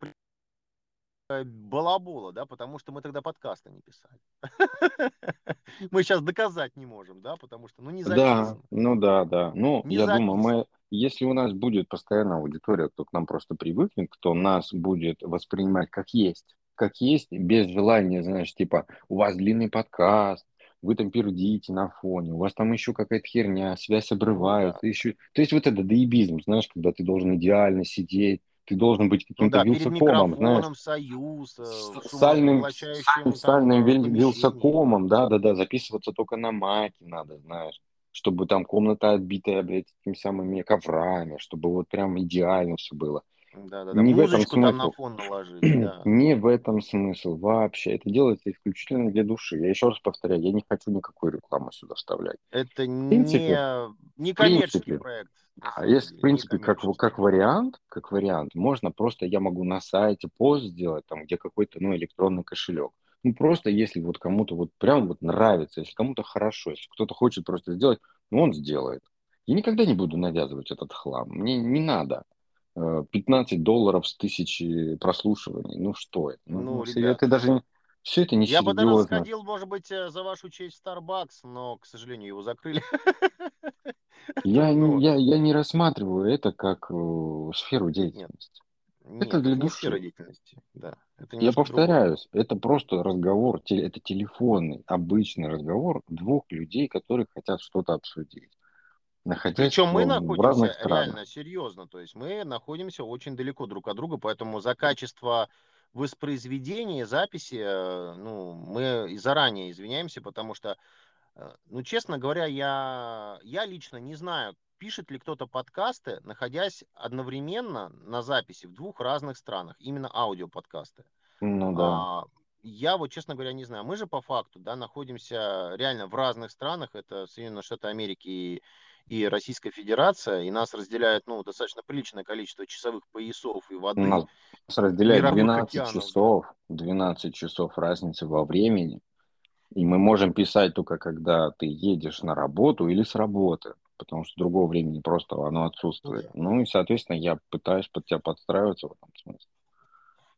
S2: балабола, да, потому что мы тогда подкаста не писали. *laughs* Мы сейчас доказать не можем, да, потому что, ну, не
S3: Да,
S2: записано.
S3: ну да, да. Ну,
S2: Не
S3: я думаю, мы, если у нас будет постоянная аудитория, кто к нам просто привыкнет, кто нас будет воспринимать как есть, как есть, без желания, знаешь, типа, у вас длинный подкаст, вы там пердите на фоне, у вас там еще какая-то херня, связь
S2: Ну да.
S3: обрывается, еще... То есть вот это доебизм, знаешь, когда ты должен идеально сидеть, ты должен быть
S2: Ну
S3: каким-то
S2: да, перед
S3: вилсакомом, знаешь,
S2: союз, э,
S3: сальным, сальным вил- вилсакомом, да-да-да, записываться только на маке надо, знаешь, чтобы там комната отбитая, блядь, этими самыми коврами, чтобы вот прям идеально все было.
S2: Да-да-да,
S3: Не в этом
S2: музычку там на
S3: смысл.
S2: фон наложить, *clears throat* да.
S3: Не в этом смысл вообще. Это делается исключительно для души. Я еще раз повторяю, я не хочу никакой рекламы сюда вставлять.
S2: Это
S3: В принципе,
S2: не, не
S3: в
S2: коммерческий
S3: принципе,
S2: проект,
S3: а если, в
S2: не
S3: принципе, как, в- как вариант, как вариант, можно просто, я могу на сайте пост сделать, там, где какой-то, ну, электронный кошелек. Ну, просто если вот кому-то вот прям вот нравится, если кому-то хорошо, если кто-то хочет просто сделать, ну, он сделает. Я никогда не буду навязывать этот хлам. Мне не надо. Э, 15 долларов с тысячи прослушиваний. Ну, что это? Ну,
S2: Ну,
S3: ну, все
S2: ребят,
S3: это даже не... Все это
S2: я бы даже сходил, может быть, э, за вашу честь Starbucks, но, к сожалению, его закрыли.
S3: Я, *laughs* не-
S2: Ну,
S3: я, я не рассматриваю это как э, сферу
S2: нет,
S3: деятельности. Это
S2: нет,
S3: для
S2: не сфера
S3: души.
S2: деятельности, да, это
S3: Я
S2: немножко другое.
S3: повторяюсь, это просто разговор, это телефонный, обычный разговор двух людей, которые хотят что-то обсудить. Находясь
S2: Причем мы
S3: в, в
S2: находимся
S3: разных странах.
S2: реально серьезно, то есть мы находимся очень далеко друг от друга, поэтому за качество воспроизведения, записи, э, ну, мы и заранее извиняемся, потому что, э, ну, честно говоря, я, я лично не знаю, пишет ли кто-то подкасты, находясь одновременно на записи в двух разных странах, именно аудиоподкасты.
S3: Ну да.
S2: А, я вот, честно говоря, не знаю. Мы же по факту, да, находимся реально в разных странах. Это Соединенные Штаты Америки и, и Российская Федерация. И нас разделяет, ну, достаточно приличное количество часовых поясов и воды.
S3: Нас разделяет
S2: мировых
S3: 12
S2: океанов,
S3: часов, 12 часов разницы во времени. И мы можем писать только когда ты едешь на работу или с работы, потому что другого времени просто оно отсутствует. Ну и, соответственно, я пытаюсь под тебя подстраиваться в этом смысле.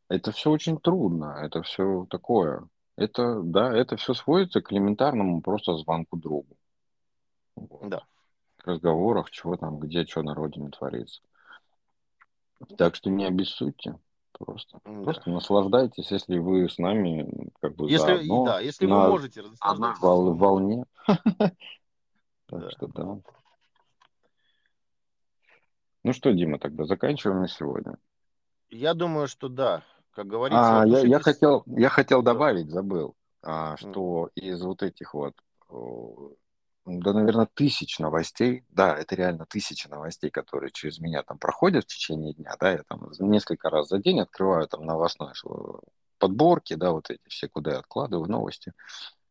S3: Это все очень трудно, это все такое. Это, да, это все сводится к элементарному просто звонку другу. Вот.
S2: Да.
S3: Разговорах, чего там, где, что на родине творится. Так что не обессудьте. Просто,
S2: Да.
S3: просто наслаждайтесь, если вы с нами как бы
S2: Если,
S3: заодно
S2: да, если
S3: на
S2: вы можете
S3: вол-
S2: словом.
S3: волне. *laughs* Так что да. Ну что, Дима, тогда заканчиваем на сегодня.
S2: Я думаю, что да. Как говорится,
S3: А, я, я хотел, я хотел добавить, забыл, а, что из вот этих вот, да, наверное, тысяч новостей, да, это реально тысячи новостей, которые через меня там проходят в течение дня, да, я там несколько раз за день открываю там новостной ш- подборки, да, вот эти все, куда я откладываю новости,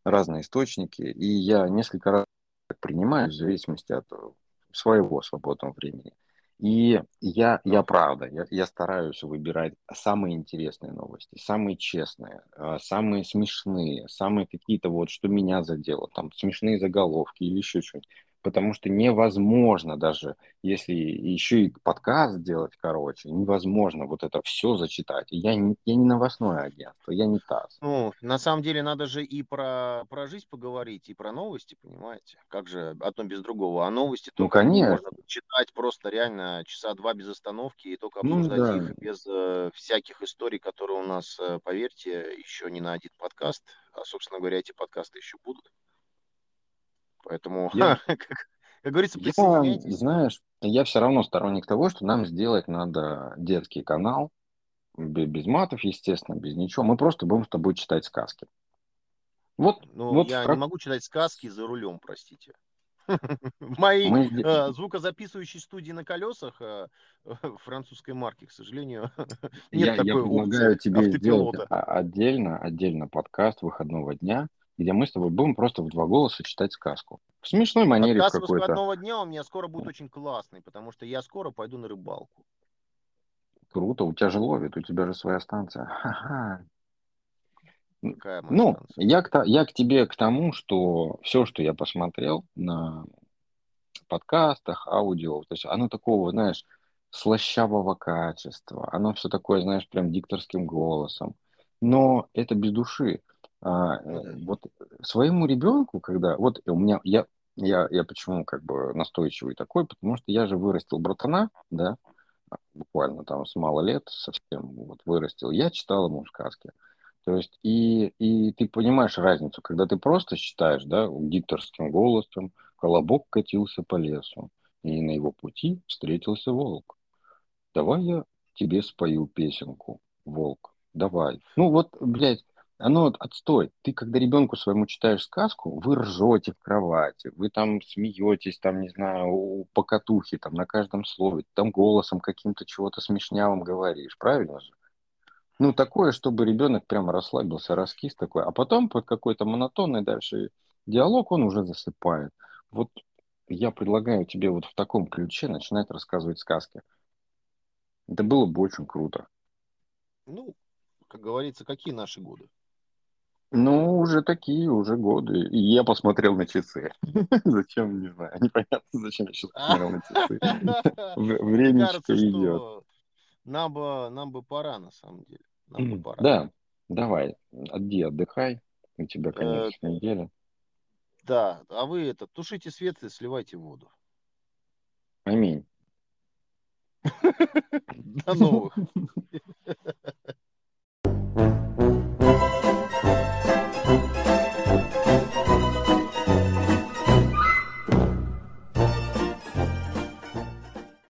S3: разные источники, и я несколько раз принимаю в зависимости от э, своего свободного времени. И я, я правда, я, я стараюсь выбирать самые интересные новости, самые честные, э, самые смешные, самые какие-то вот, что меня задело, там смешные заголовки или еще что-нибудь. Потому что невозможно даже, если еще и подкаст сделать, короче, невозможно вот это все зачитать. Я не, я не новостное агентство, я не ТАСС.
S2: Ну, на самом деле надо же и про, про жизнь поговорить, и про новости, понимаете? Как же одно без другого? А новости
S3: Ну,
S2: только
S3: конечно.
S2: можно читать просто реально часа два без остановки и только
S3: Ну,
S2: обсуждать
S3: да.
S2: их без э, всяких историй, которые у нас, э, поверьте, еще не на один подкаст. А, собственно говоря, эти подкасты еще будут. Поэтому,
S3: Я- *laughs*
S2: как, как говорится,
S3: Я, знаешь, я все равно сторонник того, что нам сделать надо детский канал, бе- без матов, естественно, без ничего. Мы просто будем с тобой читать сказки. Вот
S2: Ну,
S3: вот
S2: я
S3: в
S2: не могу читать сказки за рулем, простите. *laughs* В моей
S3: мы
S2: э, звукозаписывающей студии на колесах э, *laughs* французской марки, к сожалению,
S3: я,
S2: нет
S3: я
S2: такой
S3: предлагаю
S2: опции
S3: тебе сделать отдельно, отдельно подкаст выходного дня, где мы с тобой будем просто в два голоса читать сказку. В смешной манере
S2: Подкаст
S3: какой-то.
S2: выходного дня у меня скоро будет очень классный, потому что я скоро пойду на рыбалку.
S3: Круто, у тебя же ловит, у тебя же своя станция. Ха-ха.
S2: Какая
S3: Ну,
S2: станция?
S3: я к, я к тебе к тому, что все, что я посмотрел на подкастах, аудио, то есть оно такого, знаешь, слащавого качества, оно все такое, знаешь, прям дикторским голосом, но это без души. А,
S2: Ну
S3: э, вот своему ребенку, когда, вот у меня, я, я, я почему как бы настойчивый такой, потому что я же вырастил братана, да, буквально там с мало лет совсем вот вырастил, я читал ему сказки. То есть, и, и ты понимаешь разницу, когда ты просто читаешь, да, дикторским голосом, колобок катился по лесу, и на его пути встретился волк. Давай я тебе спою песенку, волк, давай. Ну вот, блядь, оно вот отстой. Ты, когда ребенку своему читаешь сказку, вы ржете в кровати, вы там смеетесь, там, не знаю, у покатухи, там, на каждом слове, там голосом каким-то чего-то смешнявым говоришь, правильно же? Ну, такое, чтобы ребенок прямо расслабился, раскис такой, а потом под какой-то монотонный дальше диалог он уже засыпает. Вот я предлагаю тебе вот в таком ключе начинать рассказывать сказки. Это было бы очень круто.
S2: Ну, как говорится, какие наши годы?
S3: Ну, уже такие, уже годы. И я посмотрел на часы. *laughs* Зачем, не знаю, непонятно, зачем я сейчас посмотрел на часы. *laughs* Времечко идет.
S2: нам бы, нам бы пора, на самом деле. Нам бы пора.
S3: Да, давай, отди, отдыхай. У тебя конец
S2: Э,
S3: недели.
S2: Да, а вы это, тушите свет и сливайте воду.
S3: Аминь. *laughs*
S2: До новых.